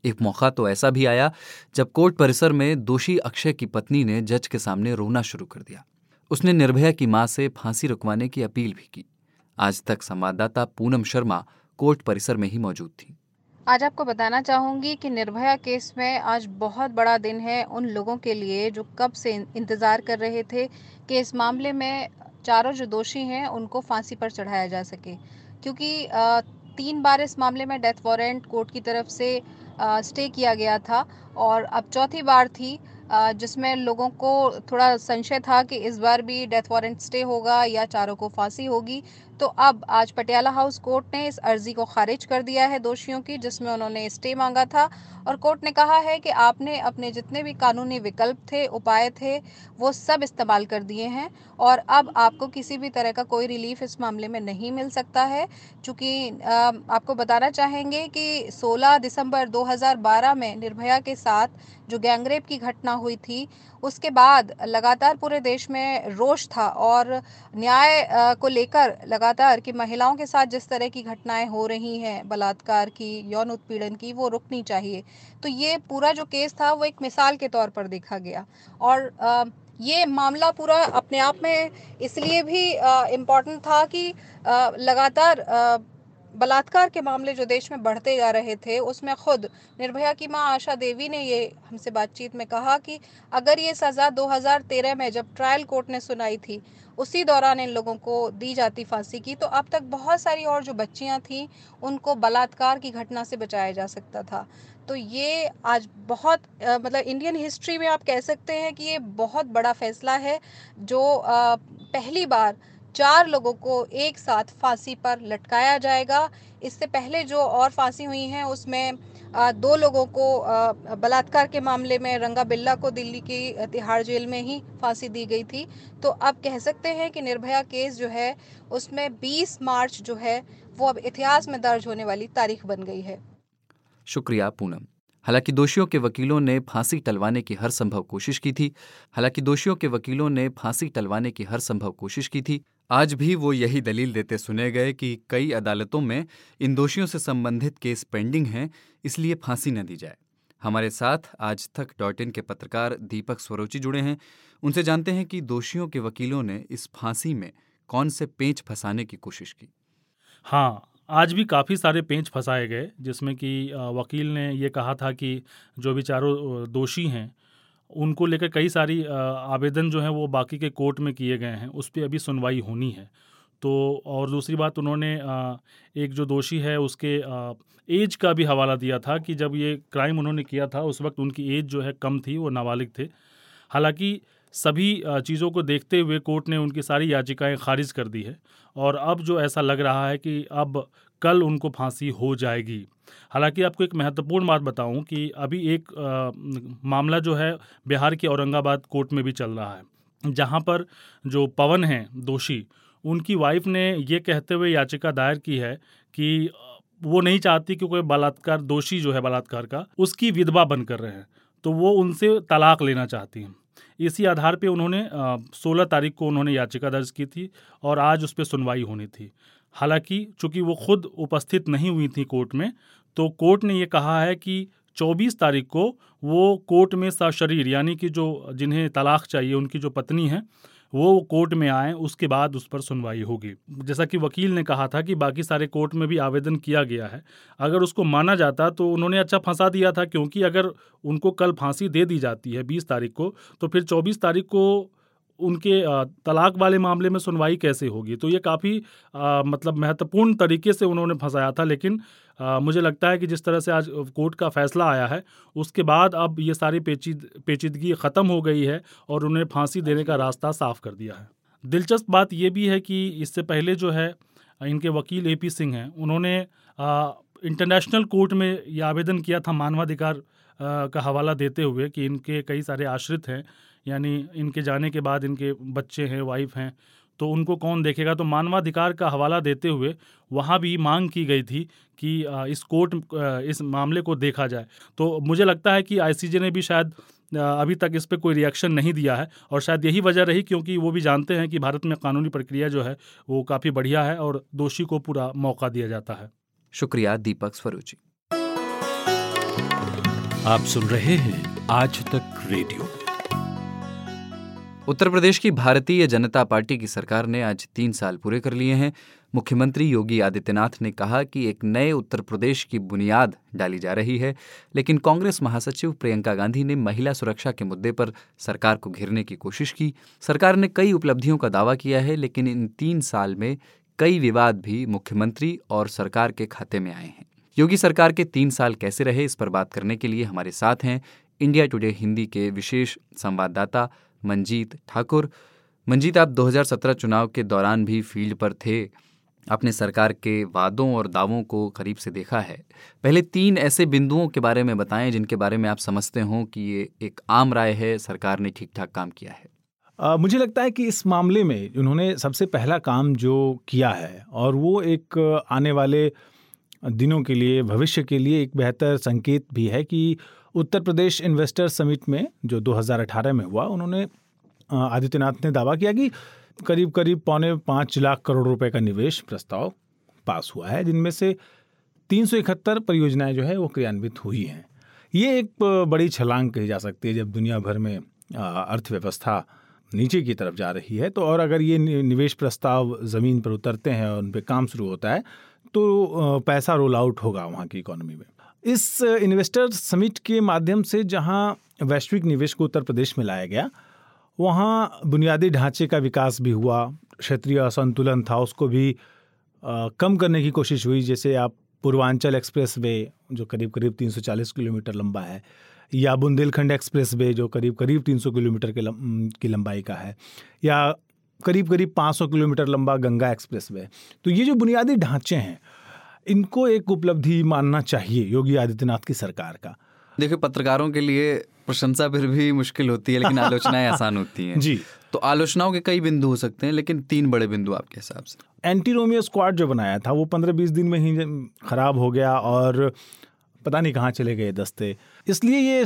एक मौका तो ऐसा भी आया जब कोर्ट परिसर में दोषी अक्षय की पत्नी ने जज के सामने रोना शुरू कर दिया। उसने निर्भया की माँ से फांसी रुकवाने की अपील भी की। आज तक संवाददाता पूनम शर्मा कोर्ट परिसर में ही मौजूद थी। आज आपको बताना चाहूँगी कि निर्भया केस में आज बहुत बड़ा दिन है उन लोगों के लिए जो कब से इंतज़ार कर रहे थे कि इस मामले में चारों जो दोषी हैं उनको फांसी पर चढ़ाया जा सके। क्योंकि तीन बार इस मामले में डेथ वारंट कोर्ट की तरफ़ से स्टे किया गया था और अब चौथी बार थी जिसमें लोगों को थोड़ा संशय था कि इस बार भी डेथ वारंट स्टे होगा या चारों को फांसी होगी। तो अब आज पटियाला हाउस कोर्ट ने इस अर्जी को खारिज कर दिया है दोषियों की, जिसमें उन्होंने स्टे मांगा था। और कोर्ट ने कहा है कि आपने अपने जितने भी कानूनी विकल्प थे, उपाय थे, वो सब इस्तेमाल कर दिए हैं। और अब आपको किसी भी तरह का कोई रिलीफ इस मामले में नहीं मिल सकता है। चूँकि आपको बताना चाहेंगे कि 16 दिसंबर 2012 में निर्भया के साथ जो गैंगरेप की घटना हुई थी, उसके बाद लगातार पूरे देश में रोष था। और न्याय को लेकर लगातार कि महिलाओं के साथ जिस तरह की घटनाएँ हो रही हैं, बलात्कार की, यौन उत्पीड़न की, वो रुकनी चाहिए। तो ये पूरा जो केस था, वो एक मिसाल के तौर पर देखा गया। और ये मामला पूरा अपने आप में इसलिए भी इंपॉर्टेंट था कि लगातार बलात्कार के मामले जो देश में बढ़ते जा रहे थे उसमें खुद निर्भया की माँ आशा देवी ने ये हमसे बातचीत में कहा कि अगर ये सज़ा 2013 में जब ट्रायल कोर्ट ने सुनाई थी उसी दौरान इन लोगों को दी जाती फांसी की तो अब तक बहुत सारी और जो बच्चियाँ थीं उनको बलात्कार की घटना से बचाया जा सकता था। तो ये आज बहुत आ, मतलब इंडियन हिस्ट्री में आप कह सकते हैं कि ये बहुत बड़ा फैसला है जो आ, पहली बार चार लोगों को एक साथ फांसी पर लटकाया जाएगा। इससे पहले जो और फांसी हुई हैं, उसमें दो लोगों को बलात्कार के मामले में रंगा बिल्ला को दिल्ली की तिहाड़ जेल में ही फांसी दी गई थी। तो अब कह सकते हैं कि निर्भया केस जो है, उसमें 20 मार्च जो है, वो अब इतिहास में दर्ज होने वाली तारीख बन गई है। शुक्रिया, पूनम। हालाँकि दोषियों के वकीलों ने फांसी टलवाने की हर संभव कोशिश की थी। हालाँकि दोषियों के वकीलों ने फांसी टलवाने की हर संभव कोशिश की थी। आज भी वो यही दलील देते सुने गए कि कई अदालतों में इन दोषियों से संबंधित केस पेंडिंग हैं, इसलिए फांसी न दी जाए। हमारे साथ आज तक डॉट इन के पत्रकार दीपक स्वरोची जुड़े हैं। उनसे जानते हैं कि दोषियों के वकीलों ने इस फांसी में कौन से पेंच फंसाने की कोशिश की। हाँ आज भी काफ़ी सारे पेंच फंसाए गए, जिसमें कि वकील ने ये कहा था कि जो भी चारों दोषी हैं, उनको लेकर कई सारी आवेदन जो हैं वो बाकी के कोर्ट में किए गए हैं, उस पर अभी सुनवाई होनी है। तो और दूसरी बात उन्होंने एक जो दोषी है उसके एज का भी हवाला दिया था कि जब ये क्राइम उन्होंने किया था, उस वक्त उनकी एज जो है कम थी, वो नाबालिग थे। हालाँकि सभी चीज़ों को देखते हुए कोर्ट ने उनकी सारी याचिकाएँ खारिज कर दी है। और अब जो ऐसा लग रहा है कि अब कल उनको फांसी हो जाएगी। हालाँकि आपको एक महत्वपूर्ण बात बताऊँ कि अभी एक आ, मामला जो है बिहार के औरंगाबाद कोर्ट में भी चल रहा है। जहाँ पर जो पवन हैं दोषी उनकी वाइफ ने ये कहते हुए याचिका दायर की है कि वो नहीं चाहती कि कोई बलात्कार दोषी जो है बलात्कार का उसकी विधवा बनकर रहे। हैं तो वो उनसे तलाक लेना चाहती हैं। इसी आधार पे उन्होंने 16 तारीख को उन्होंने याचिका दर्ज की थी और आज उस पर सुनवाई होनी थी। हालाँकि चूँकि वो खुद उपस्थित नहीं हुई थी कोर्ट में तो कोर्ट ने ये कहा है कि 24 तारीख को वो कोर्ट में सशरीर, यानी कि जो जिन्हें तलाक चाहिए, उनकी जो पत्नी है वो कोर्ट में आए, उसके बाद उस पर सुनवाई होगी। जैसा कि वकील ने कहा था कि बाकी सारे कोर्ट में भी आवेदन किया गया है। अगर उसको माना जाता तो उन्होंने अच्छा फंसा दिया था, क्योंकि अगर उनको कल फांसी दे दी जाती है बीस तारीख को तो फिर चौबीस तारीख को उनके तलाक वाले मामले में सुनवाई कैसे होगी? तो ये काफ़ी मतलब महत्वपूर्ण तरीके से उन्होंने फंसाया था लेकिन आ, मुझे लगता है कि जिस तरह से आज कोर्ट का फैसला आया है उसके बाद अब ये सारी पेचीद पेचीदगी ख़त्म हो गई है और उन्हें फांसी देने का रास्ता साफ़ कर दिया है। दिलचस्प बात ये भी है कि इससे पहले जो है इनके वकील ए पी सिंह हैं उन्होंने इंटरनेशनल कोर्ट में ये आवेदन किया था मानवाधिकार का हवाला देते हुए कि इनके कई सारे आश्रित हैं। यानी इनके जाने के बाद इनके बच्चे हैं वाइफ हैं तो उनको कौन देखेगा? तो मानवाधिकार का हवाला देते हुए वहाँ भी मांग की गई थी कि इस कोर्ट इस मामले को देखा जाए। तो मुझे लगता है कि आईसीजे ने भी शायद अभी तक इस पर कोई रिएक्शन नहीं दिया है और शायद यही वजह रही क्योंकि वो भी जानते हैं कि भारत में कानूनी प्रक्रिया जो है वो काफ़ी बढ़िया है और दोषी को पूरा मौका दिया जाता है। शुक्रिया दीपक स्वरूची। आप सुन रहे हैं आज तक रेडियो। उत्तर प्रदेश की भारतीय जनता पार्टी की सरकार ने आज तीन साल पूरे कर लिए हैं। मुख्यमंत्री योगी आदित्यनाथ ने कहा कि एक नए उत्तर प्रदेश की बुनियाद डाली जा रही है, लेकिन कांग्रेस महासचिव प्रियंका गांधी ने महिला सुरक्षा के मुद्दे पर सरकार को घेरने की कोशिश की। सरकार ने कई उपलब्धियों का दावा किया है, लेकिन इन तीन साल में कई विवाद भी मुख्यमंत्री और सरकार के खाते में आए हैं। योगी सरकार के तीन साल कैसे रहे, इस पर बात करने के लिए हमारे साथ हैं। इंडिया टुडे हिंदी के विशेष संवाददाता मंजीत ठाकुर। मंजीत आप 2017 चुनाव के दौरान भी फ़ील्ड पर थे। आपने सरकार के वादों और दावों को करीब से देखा है। पहले तीन ऐसे बिंदुओं के बारे में बताएँ जिनके बारे में आप समझते हों कि ये एक आम राय है सरकार ने ठीक ठाक काम किया है। आ, मुझे लगता है कि इस मामले में उन्होंने सबसे पहला काम जो किया है और वो एक आने वाले दिनों के लिए भविष्य के लिए एक बेहतर संकेत भी है कि उत्तर प्रदेश इन्वेस्टर समिट में, जो 2018 में हुआ, उन्होंने आदित्यनाथ ने दावा किया कि करीब करीब पौने पाँच लाख करोड़ रुपए का निवेश प्रस्ताव पास हुआ है, जिनमें से तीन सौ इकहत्तर परियोजनाएँ जो है, वो क्रियान्वित हुई हैं। ये एक बड़ी छलांग कही जा सकती है, जब दुनिया भर में अर्थव्यवस्था नीचे की तरफ़ जा रही है तो और अगर ये निवेश प्रस्ताव ज़मीन पर उतरते हैं और उन पर काम शुरू होता है तो पैसा रोल आउट होगा वहाँ की इकोनॉमी में। इस इन्वेस्टर समिट के माध्यम से जहाँ वैश्विक निवेश को उत्तर प्रदेश में लाया गया वहाँ बुनियादी ढांचे का विकास भी हुआ क्षेत्रीय असंतुलन था उसको भी आ, कम करने की कोशिश हुई जैसे आप पूर्वांचल एक्सप्रेस वे जो करीब करीब 340 किलोमीटर लंबा है या बुंदेलखंड एक्सप्रेस वे जो करीब करीब 300 किलोमीटर के की लंबाई का है या करीब करीब 500 किलोमीटर लंबा गंगा एक्सप्रेस वे तो ये जो बुनियादी ढांचे हैं इनको एक उपलब्धि मानना चाहिए योगी आदित्यनाथ की सरकार का। देखिए पत्रकारों के लिए प्रशंसा फिर भी मुश्किल होती है लेकिन आलोचनाएँ आसान होती हैं। जी। तो आलोचनाओं के कई बिंदु हो सकते हैं लेकिन तीन बड़े बिंदु आपके हिसाब से। एंटी रोमियो स्क्वाड जो बनाया था वो पंद्रह बीस दिन में ही खराब हो गया और पता नहीं कहाँ चले गए दस्ते। इसलिए ये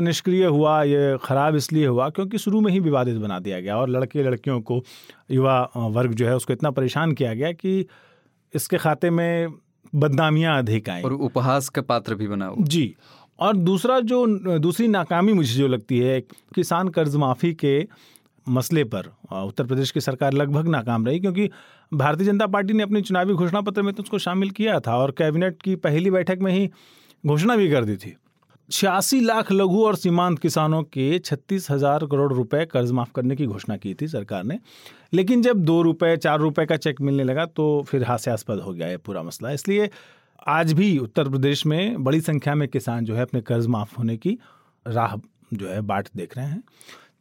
निष्क्रिय हुआ ये ख़राब इसलिए हुआ क्योंकि शुरू में ही विवादित बना दिया गया और लड़के लड़कियों को युवा वर्ग जो है उसको इतना परेशान किया गया कि इसके खाते में बदनामियाँ अधिक आई। और उपहास का पात्र भी बना जी। और दूसरा जो दूसरी नाकामी मुझे जो लगती है किसान कर्ज माफ़ी के मसले पर उत्तर प्रदेश की सरकार लगभग नाकाम रही क्योंकि भारतीय जनता पार्टी ने अपने चुनावी घोषणा पत्र में तो उसको शामिल किया था और कैबिनेट की पहली बैठक में ही घोषणा भी कर दी थी। छियासी लाख लघु और सीमांत किसानों के छत्तीस हज़ार करोड़ रुपए कर्ज माफ़ करने की घोषणा की थी सरकार ने। लेकिन जब दो रुपए, चार रुपए का चेक मिलने लगा तो फिर हास्यास्पद हो गया ये पूरा मसला। इसलिए आज भी उत्तर प्रदेश में बड़ी संख्या में किसान जो है अपने कर्ज माफ़ होने की राह जो है बाट देख रहे हैं।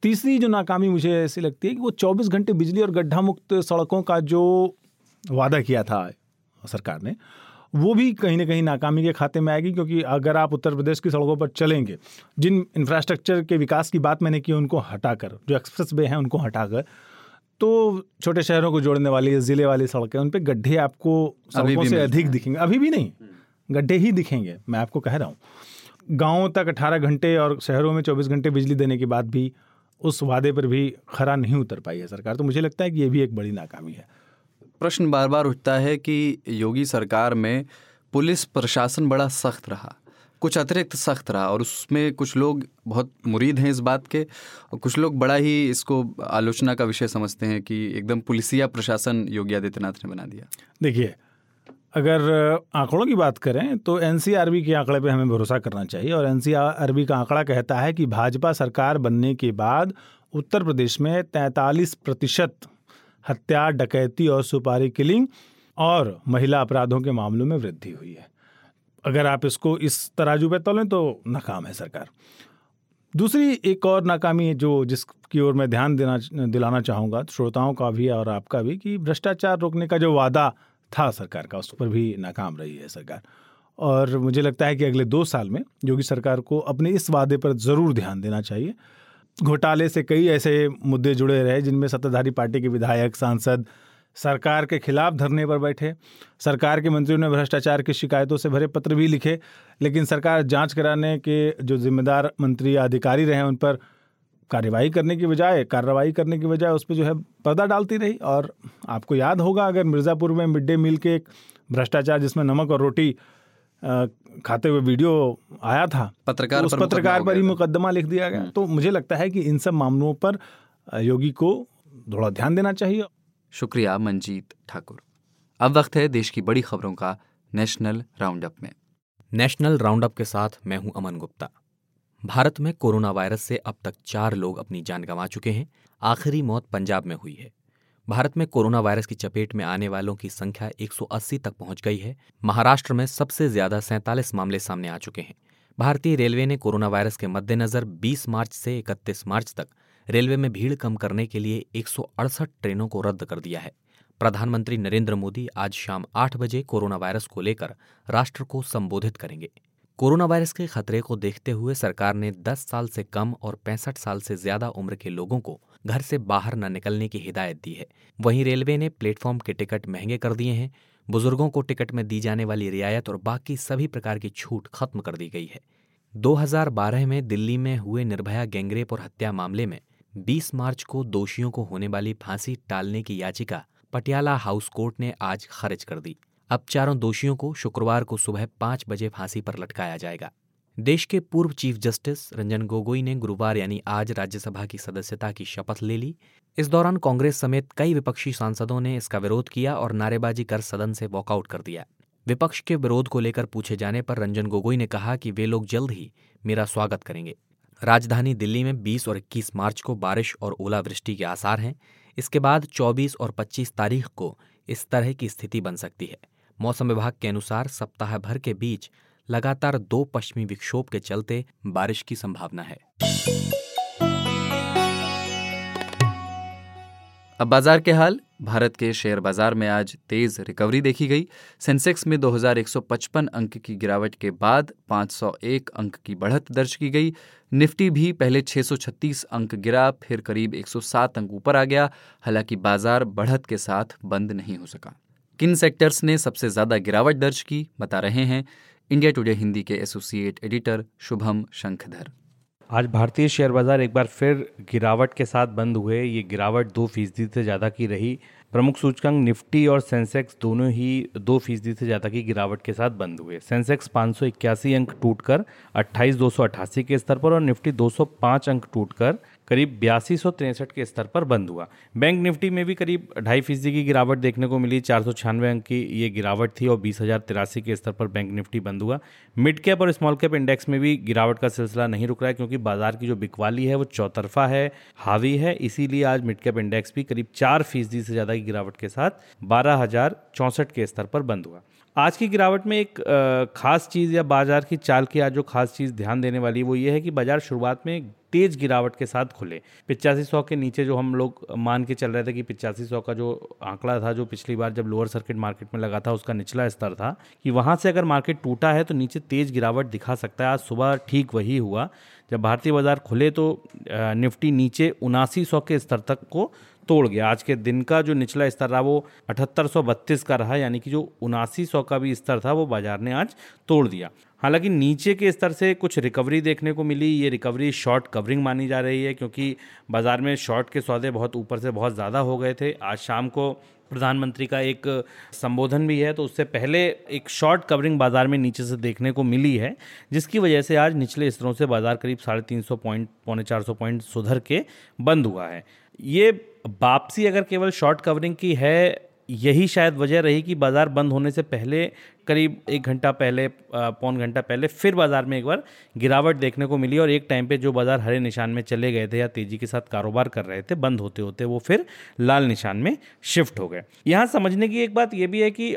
तीसरी जो नाकामी मुझे ऐसी लगती है कि वो 24 घंटे बिजली और गड्ढा मुक्त सड़कों का जो वादा किया था सरकार ने, वो भी कहीं ना कहीं नाकामी के खाते में आएगी, क्योंकि अगर आप उत्तर प्रदेश की सड़कों पर चलेंगे, जिन इंफ्रास्ट्रक्चर के विकास की बात मैंने की, उनको हटाकर, जो एक्सप्रेस वे हैं, उनको हटाकर तो छोटे शहरों को जोड़ने वाली ज़िले वाली सड़कें उन पर गड्ढे आपको सड़कों से अधिक दिखेंगे। अभी भी नहीं। गड्ढे ही दिखेंगे मैं आपको कह रहा हूँ। गाँव तक अठारह घंटे और शहरों में चौबीस घंटे बिजली देने के बाद भी उस वादे पर भी खरा नहीं उतर पाई है सरकार। तो मुझे लगता है कि ये भी एक बड़ी नाकामी है। प्रश्न बार बार उठता है कि योगी सरकार में पुलिस प्रशासन बड़ा सख्त रहा। कुछ अतिरिक्त सख्त रहा और उसमें कुछ लोग बहुत मुरीद हैं इस बात के और कुछ लोग बड़ा ही इसको आलोचना का विषय समझते हैं कि एकदम पुलिसिया प्रशासन योगी आदित्यनाथ ने बना दिया। देखिए, अगर आंकड़ों की बात करें तो एनसीआरबी के आंकड़े पे हमें भरोसा करना चाहिए और एनसीआरबी का आंकड़ा कहता है कि भाजपा सरकार बनने के बाद उत्तर प्रदेश में तैंतालीस प्रतिशत हत्या, डकैती और सुपारी किलिंग और महिला अपराधों के मामलों में वृद्धि हुई है। अगर आप इसको इस तराजू पे तोलें तो नाकाम है सरकार। दूसरी एक और नाकामी है जो जिसकी ओर मैं ध्यान देना दिलाना चाहूँगा, श्रोताओं का भी और आपका भी, कि भ्रष्टाचार रोकने का जो वादा था सरकार का, उस पर भी नाकाम रही है सरकार। और मुझे लगता है कि अगले दो साल में योगी सरकार को अपने इस वादे पर ज़रूर ध्यान देना चाहिए। घोटाले से कई ऐसे मुद्दे जुड़े रहे, जिनमें सत्ताधारी पार्टी के विधायक, सांसद सरकार के खिलाफ धरने पर बैठे। सरकार के मंत्रियों ने भ्रष्टाचार की शिकायतों से भरे पत्र भी लिखे लेकिन सरकार जाँच कराने के जो जिम्मेदार मंत्री या अधिकारी रहे उन पर कार्रवाई करने की बजाय कार्रवाई करने की बजाय उस पर जो है पर्दा डालती रही। और आपको याद होगा अगर मिर्ज़ापुर में मिड डे मील के एक भ्रष्टाचार जिसमें नमक और रोटी खाते हुए वीडियो आया था पत्रकार तो उस पत्रकार पर ही मुकदमा लिख दिया गया। हम्म। तो मुझे लगता है कि इन सब मामलों पर योगी को थोड़ा ध्यान देना चाहिए। शुक्रिया मंजीत ठाकुर। अब वक्त है देश की बड़ी खबरों का नेशनल राउंडअप में। नेशनल राउंडअप के साथ मैं हूँ अमन गुप्ता। भारत में कोरोना वायरस से अब तक चार लोग अपनी जान गंवा चुके हैं। आखिरी मौत पंजाब में हुई है। भारत में कोरोना वायरस की चपेट में आने वालों की संख्या 180 तक पहुँच गई है। महाराष्ट्र में सबसे ज़्यादा सैंतालीस मामले सामने आ चुके हैं। भारतीय रेलवे ने कोरोना वायरस के मद्देनजर 20 मार्च से 31 मार्च तक रेलवे में भीड़ कम करने के लिए एक सौ अड़सठ ट्रेनों को रद्द कर दिया है। प्रधानमंत्री नरेंद्र मोदी आज शाम आठ बजे कोरोना वायरस को लेकर राष्ट्र को संबोधित करेंगे। कोरोना वायरस के खतरे को देखते हुए सरकार ने 10 साल से कम और पैंसठ साल से ज़्यादा उम्र के लोगों को घर से बाहर न निकलने की हिदायत दी है। वहीं रेलवे ने प्लेटफॉर्म के टिकट महँगे कर दिए हैं। बुज़ुर्गों को टिकट में दी जाने वाली रियायत और बाकी सभी प्रकार की छूट खत्म कर दी गई है। 2012 में दिल्ली में हुए निर्भया गैंगरेप और हत्या मामले में 20 मार्च को दोषियों को होने वाली फांसी टालने की याचिका पटियाला हाउस कोर्ट ने आज खारिज कर दी। अब चारों दोषियों को शुक्रवार को सुबह पाँच बजे फांसी पर लटकाया जाएगा। देश के पूर्व चीफ जस्टिस रंजन गोगोई ने गुरुवार यानी आज राज्यसभा की सदस्यता की शपथ ले ली। इस दौरान कांग्रेस समेत कई विपक्षी सांसदों ने इसका विरोध किया और नारेबाजी कर सदन से वॉकआउट कर दिया। विपक्ष के विरोध को लेकर पूछे जाने पर रंजन गोगोई ने कहा कि वे लोग जल्द ही मेरा स्वागत करेंगे। राजधानी दिल्ली में 20 और 21 मार्च को बारिश और ओलावृष्टि के आसार हैं। इसके बाद 24 और 25 तारीख को इस तरह की स्थिति बन सकती है। मौसम विभाग के अनुसार सप्ताह भर के बीच लगातार दो पश्चिमी विक्षोभ के चलते बारिश की संभावना है। अब बाज़ार के हाल। भारत के शेयर बाज़ार में आज तेज रिकवरी देखी गई। सेंसेक्स में 2155 अंक की गिरावट के बाद 501 अंक की बढ़त दर्ज की गई। निफ्टी भी पहले 636 अंक गिरा, फिर करीब 107 अंक ऊपर आ गया, हालाँकि बाज़ार बढ़त के साथ बंद नहीं हो सका। किन सेक्टर्स ने सबसे ज़्यादा गिरावट दर्ज की, बता रहे हैं इंडिया टुडे हिंदी के एसोसिएट एडिटर शुभम शंखधर। आज भारतीय शेयर बाज़ार एक बार फिर गिरावट के साथ बंद हुए। ये गिरावट दो फ़ीसदी से ज़्यादा की रही। प्रमुख सूचकांक निफ्टी और सेंसेक्स दोनों ही दो फ़ीसदी से ज़्यादा की गिरावट के साथ बंद हुए। सेंसेक्स पाँच सौ इक्यासी अंक टूटकर अट्ठाईस के स्तर पर और निफ्टी 205 अंक टूटकर करीब बयासी सौ तिरसठ के स्तर पर बंद हुआ। बैंक निफ्टी में भी करीब ढाई फ़ीसदी की गिरावट देखने को मिली। चार सौ छियानवे अंक की ये गिरावट थी और बीस हज़ार तिरासी के स्तर पर बैंक निफ्टी बंद हुआ। मिड कैप और स्मॉल कैप इंडेक्स में भी गिरावट का सिलसिला नहीं रुक रहा है क्योंकि बाज़ार की जो बिकवाली है वो चौतरफा है, हावी है। इसीलिए आज मिड कैप इंडेक्स भी करीब चार फ़ीसदी से ज़्यादा की गिरावट के साथ बारह के स्तर पर बंद हुआ। आज की गिरावट में एक खास चीज़ या बाज़ार की चाल की आज जो खास चीज़ ध्यान देने वाली वो ये है कि बाज़ार शुरुआत में तेज गिरावट के साथ खुले। पिचासी सौ के नीचे जो हम लोग मान के चल रहे थे कि पिचासी सौ का जो आंकड़ा था, जो पिछली बार जब लोअर सर्किट मार्केट में लगा था, उसका निचला स्तर था, कि वहाँ से अगर मार्केट टूटा है तो नीचे तेज गिरावट दिखा सकता है। आज सुबह ठीक वही हुआ। जब भारतीय बाज़ार खुले तो निफ्टी नीचे उनासी सौ के स्तर तक को तोड़ गया। आज के दिन का जो निचला स्तर रहा, वो अठहत्तर का रहा, यानी कि जो उनासी का भी स्तर था, वो बाज़ार ने आज तोड़ दिया। हालाँकि नीचे के स्तर से कुछ रिकवरी देखने को मिली। ये रिकवरी शॉर्ट कवरिंग मानी जा रही है, क्योंकि बाज़ार में शॉर्ट के सौदे बहुत ऊपर से बहुत ज़्यादा हो गए थे। आज शाम को प्रधानमंत्री का एक संबोधन भी है तो उससे पहले एक शॉर्ट कवरिंग बाज़ार में नीचे से देखने को मिली है, जिसकी वजह से आज निचले स्तरों से बाज़ार करीब साढ़े तीन सौ पॉइंट, पौने चार सौ पॉइंट सुधर के बंद हुआ है। ये वापसी अगर केवल शॉर्ट कवरिंग की है, यही शायद वजह रही कि बाज़ार बंद होने से पहले करीब एक घंटा पहले पौन घंटा पहले फिर बाज़ार में एक बार गिरावट देखने को मिली और एक टाइम पे जो बाज़ार हरे निशान में चले गए थे या तेज़ी के साथ कारोबार कर रहे थे, बंद होते होते वो फिर लाल निशान में शिफ्ट हो गए। यहाँ समझने की एक बात ये भी है कि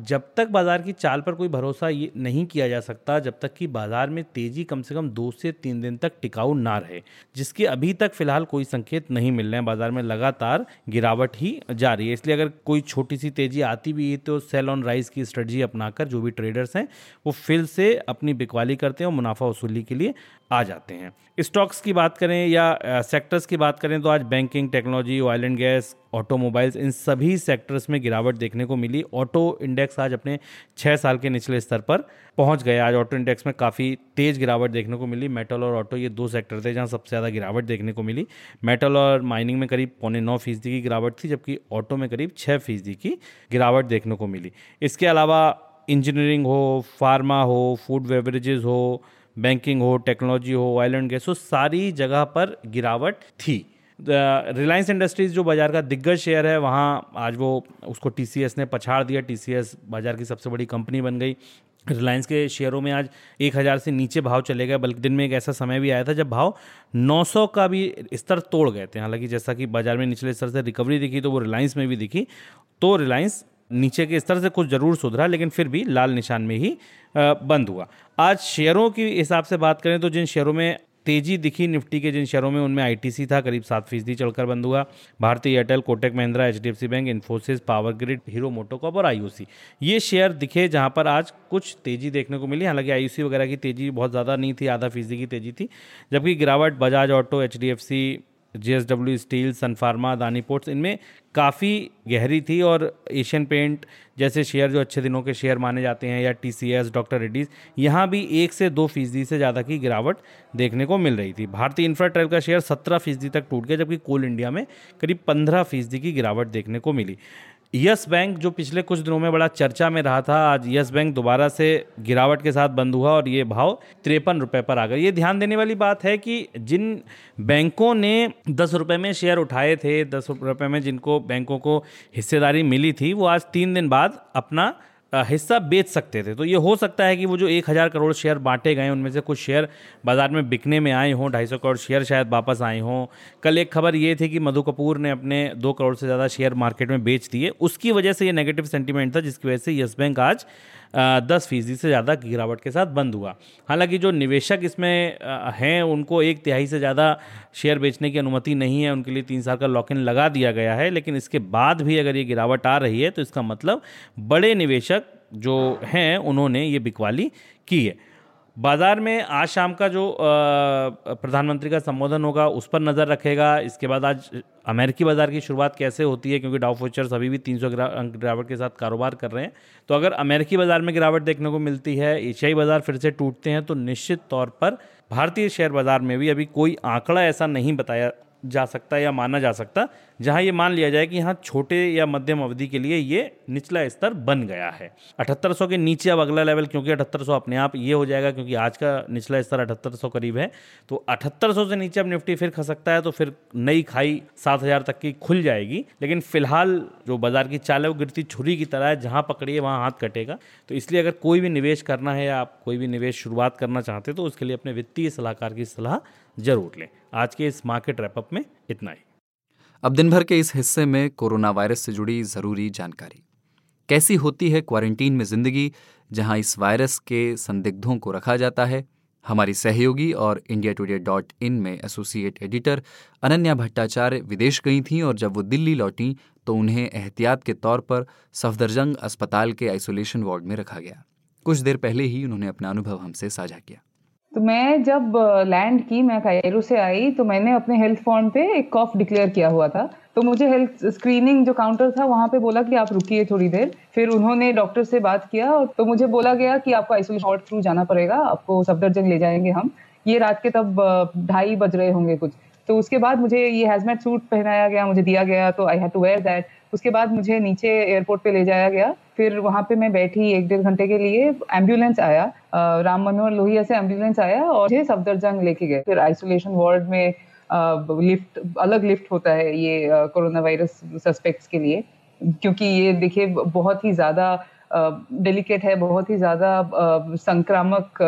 जब तक बाज़ार की चाल पर कोई भरोसा ये नहीं किया जा सकता, जब तक कि बाज़ार में तेज़ी कम से कम दो से तीन दिन तक टिकाऊ ना रहे, जिसकी अभी तक फ़िलहाल कोई संकेत नहीं मिल रहे हैं। बाज़ार में लगातार गिरावट ही जारी है। इसलिए अगर कोई छोटी सी तेज़ी आती भी है तो सेल ऑन राइज की स्ट्रेटजी अपना बनाकर जो भी ट्रेडर्स हैं, वो फिल से अपनी बिकवाली करते हैं और मुनाफा वसूली के लिए आ जाते हैं। स्टॉक्स की बात करें या सेक्टर्स की बात करें तो आज banking technology oil and gas automobiles इन सभी सेक्टर्स में गिरावट देखने को मिली। ऑटो इंडेक्स आज अपने छः साल के निचले स्तर पर पहुँच गए। आज ऑटो इंडेक्स में काफ़ी तेज़ गिरावट देखने को मिली। मेटल और ऑटो ये दो सेक्टर थे जहाँ सबसे ज़्यादा गिरावट देखने को मिली। मेटल और माइनिंग में करीब पौने नौ फ़ीसदी की गिरावट थी, जबकि ऑटो में करीब छः फ़ीसदी की गिरावट देखने को मिली। इसके अलावा इंजीनियरिंग हो फार्मा हो फ़ूड बेवरेजेस हो बैंकिंग हो टेक्नोलॉजी हो ऑयल एंड गैस हो, सारी जगह पर गिरावट थी। रिलायंस इंडस्ट्रीज़ जो बाज़ार का दिग्गज शेयर है, वहाँ आज वो उसको टीसीएस ने पछाड़ दिया। टीसीएस बाज़ार की सबसे बड़ी कंपनी बन गई। रिलायंस के शेयरों में आज एक हज़ार से नीचे भाव चले गए। बल्कि दिन में एक ऐसा समय भी आया था जब भाव 900 का भी स्तर तोड़ गए थे। हालाँकि जैसा कि बाज़ार में निचले स्तर से रिकवरी दिखी तो वो रिलायंस में भी दिखी। तो रिलायंस नीचे के स्तर से कुछ ज़रूर सुधरा, लेकिन फिर भी लाल निशान में ही बंद हुआ। आज शेयरों की हिसाब से बात करें तो जिन शेयरों में तेज़ी दिखी, निफ्टी के जिन शेयरों में, उनमें आईटीसी था, करीब सात फ़ीसदी चढ़कर बंद हुआ। भारतीय Airtel, Kotak Mahindra HDFC bank Infosys power grid Hero MotoCorp और आईयूसी ये शेयर दिखे जहाँ पर आज कुछ तेज़ी देखने को मिली। हालाँकि आईयूसी वगैरह की तेज़ी बहुत ज़्यादा नहीं थी, आधा फ़ीसदी की तेज़ी थी, जबकि गिरावट, बजाज ऑटो एच जे steel Sun Pharma Adani ports इनमें काफ़ी गहरी थी और एशियन पेंट जैसे शेयर जो अच्छे दिनों के शेयर माने जाते हैं या T C S doctor Reddy's यहाँ भी एक से दो फ़ीसदी से ज़्यादा की गिरावट देखने को मिल रही थी। भारतीय इंफ्रा ट्रेल का शेयर सत्रह फ़ीसदी तक टूट गया, जबकि कोल इंडिया में करीब पंद्रह फ़ीसदी की गिरावट देखने को मिली। यस बैंक जो पिछले कुछ दिनों में बड़ा चर्चा में रहा था, आज यस बैंक दोबारा से गिरावट के साथ बंद हुआ और ये भाव तिरपन रुपये पर आ गया ये ध्यान देने वाली बात है कि जिन बैंकों ने दस रुपये में शेयर उठाए थे, दस रुपये में जिनको बैंकों को हिस्सेदारी मिली थी, वो आज तीन दिन बाद अपना हिस्सा बेच सकते थे। तो ये हो सकता है कि वो जो एक हज़ार करोड़ शेयर बांटे गए उनमें से कुछ शेयर बाज़ार में बिकने में आए हों, ढाई सौ करोड़ शेयर शायद वापस आए हों। कल एक खबर ये थी कि मधु कपूर ने अपने दो करोड़ से ज़्यादा शेयर मार्केट में बेच दिए। उसकी वजह से ये नेगेटिव सेंटीमेंट था, जिसकी वजह से येस बैंक आज दस फ़ीसदी से ज़्यादा गिरावट के साथ बंद हुआ। हालाँकि जो निवेशक इसमें हैं, उनको एक तिहाई से ज़्यादा शेयर बेचने की अनुमति नहीं है, उनके लिए तीन साल का लॉक इन लगा दिया गया है, लेकिन इसके बाद भी अगर ये गिरावट आ रही है तो इसका मतलब बड़े निवेशक जो हैं, उन्होंने ये बिकवाली की है। बाज़ार में आज शाम का जो प्रधानमंत्री का संबोधन होगा, उस पर नज़र रखेगा। इसके बाद आज अमेरिकी बाज़ार की शुरुआत कैसे होती है, क्योंकि डाउ फ्यूचर्स अभी भी 300 अंक गिरावट के साथ कारोबार कर रहे हैं। तो अगर अमेरिकी बाज़ार में गिरावट देखने को मिलती है, एशियाई बाज़ार फिर से टूटते हैं तो निश्चित तौर पर भारतीय शेयर बाज़ार में भी अभी कोई आंकड़ा ऐसा नहीं बताया जा सकता या माना जा सकता। जहाँ ये मान लिया जाए कि यहाँ छोटे या मध्यम अवधि के लिए ये निचला स्तर बन गया है। अठहत्तर सौ के नीचे अब अगला लेवल क्योंकि अठहत्तर सौ अपने आप ये हो जाएगा, क्योंकि आज का निचला स्तर अठहत्तर सौ करीब है तो अठहत्तर सौ से नीचे अब निफ्टी फिर खसकता है तो फिर नई खाई सात हज़ार तक की खुल जाएगी। लेकिन फ़िलहाल जो बाज़ार की चाल है, वो गिरती छुरी की तरह है, जहाँ पकड़िए वहाँ हाथ कटेगा। तो इसलिए अगर कोई भी निवेश करना है या आप कोई भी निवेश शुरुआत करना चाहते हैं तो उसके लिए अपने वित्तीय सलाहकार की सलाह ज़रूर लें। आज के इस मार्केट रैपअप में इतना ही। अब दिन भर के इस हिस्से में कोरोना वायरस से जुड़ी ज़रूरी जानकारी। कैसी होती है क्वारंटीन में ज़िंदगी, जहाँ इस वायरस के संदिग्धों को रखा जाता है? हमारी सहयोगी और इंडिया टुडे डॉट इन में एसोसिएट एडिटर अनन्या भट्टाचार्य विदेश गई थीं और जब वो दिल्ली लौटी तो उन्हें एहतियात के तौर पर सफदरजंग अस्पताल के आइसोलेशन वार्ड में रखा गया। कुछ देर पहले ही उन्होंने अपना अनुभव हमसे साझा किया। तो मैं जब लैंड की, मैं कायरो से आई तो मैंने अपने हेल्थ फॉर्म पे एक कॉफ डिक्लेयर किया हुआ था। तो मुझे हेल्थ स्क्रीनिंग जो काउंटर था, वहाँ पे बोला कि आप रुकिए थोड़ी देर। फिर उन्होंने डॉक्टर से बात किया और तो मुझे बोला गया कि आपको आइसोलेशन थ्रू जाना पड़ेगा, आपको सफदरजंग ले जाएँगे हम। ये रात के तब ढाई बज रहे होंगे कुछ। तो उसके बाद मुझे ये हैजमेट सूट पहनाया गया, मुझे दिया गया तो I have to wear that उसके बाद मुझे नीचे एयरपोर्ट पे ले जाया गया। फिर वहाँ पे मैं बैठी एक डेढ़ घंटे के लिए एंबुलेंस आया। राम मनोहर लोहिया से एंबुलेंस आया और मुझे सफदरजंग लेके गए। फिर आइसोलेशन वार्ड में लिफ्ट अलग लिफ्ट होता है ये कोरोना वायरस सस्पेक्ट्स के लिए। क्योंकि ये देखिए, बहुत ही ज़्यादा डेलिकेट है, बहुत ही ज़्यादा संक्रामक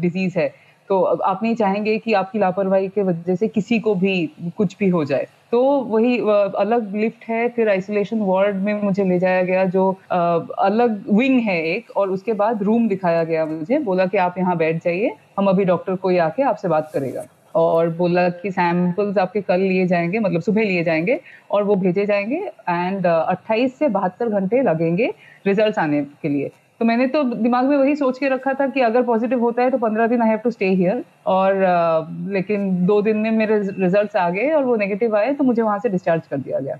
डिज़ीज़ है। तो आप नहीं चाहेंगे कि आपकी लापरवाही के वजह से किसी को भी कुछ भी हो जाए। तो वही अलग लिफ्ट है, फिर आइसोलेशन वार्ड में मुझे ले जाया गया, जो अलग विंग है एक, और उसके बाद रूम दिखाया गया मुझे, बोला कि आप यहाँ बैठ जाइए, हम अभी डॉक्टर कोई आके आपसे बात करेगा। और बोला कि सैंपल्स आपके कल लिए जाएँगे मतलब सुबह लिए जाएँगे, और वो भेजे जाएँगे एंड 28 से बहत्तर घंटे लगेंगे रिजल्ट्स आने के लिए। तो मैंने तो दिमाग में वही सोच के रखा था कि अगर पॉजिटिव होता है तो पंद्रह दिन I have to stay here और uh, लेकिन दो दिन में मेरे रिजल्ट्स आ गए और वो नेगेटिव आए तो मुझे वहाँ से डिस्चार्ज कर दिया गया।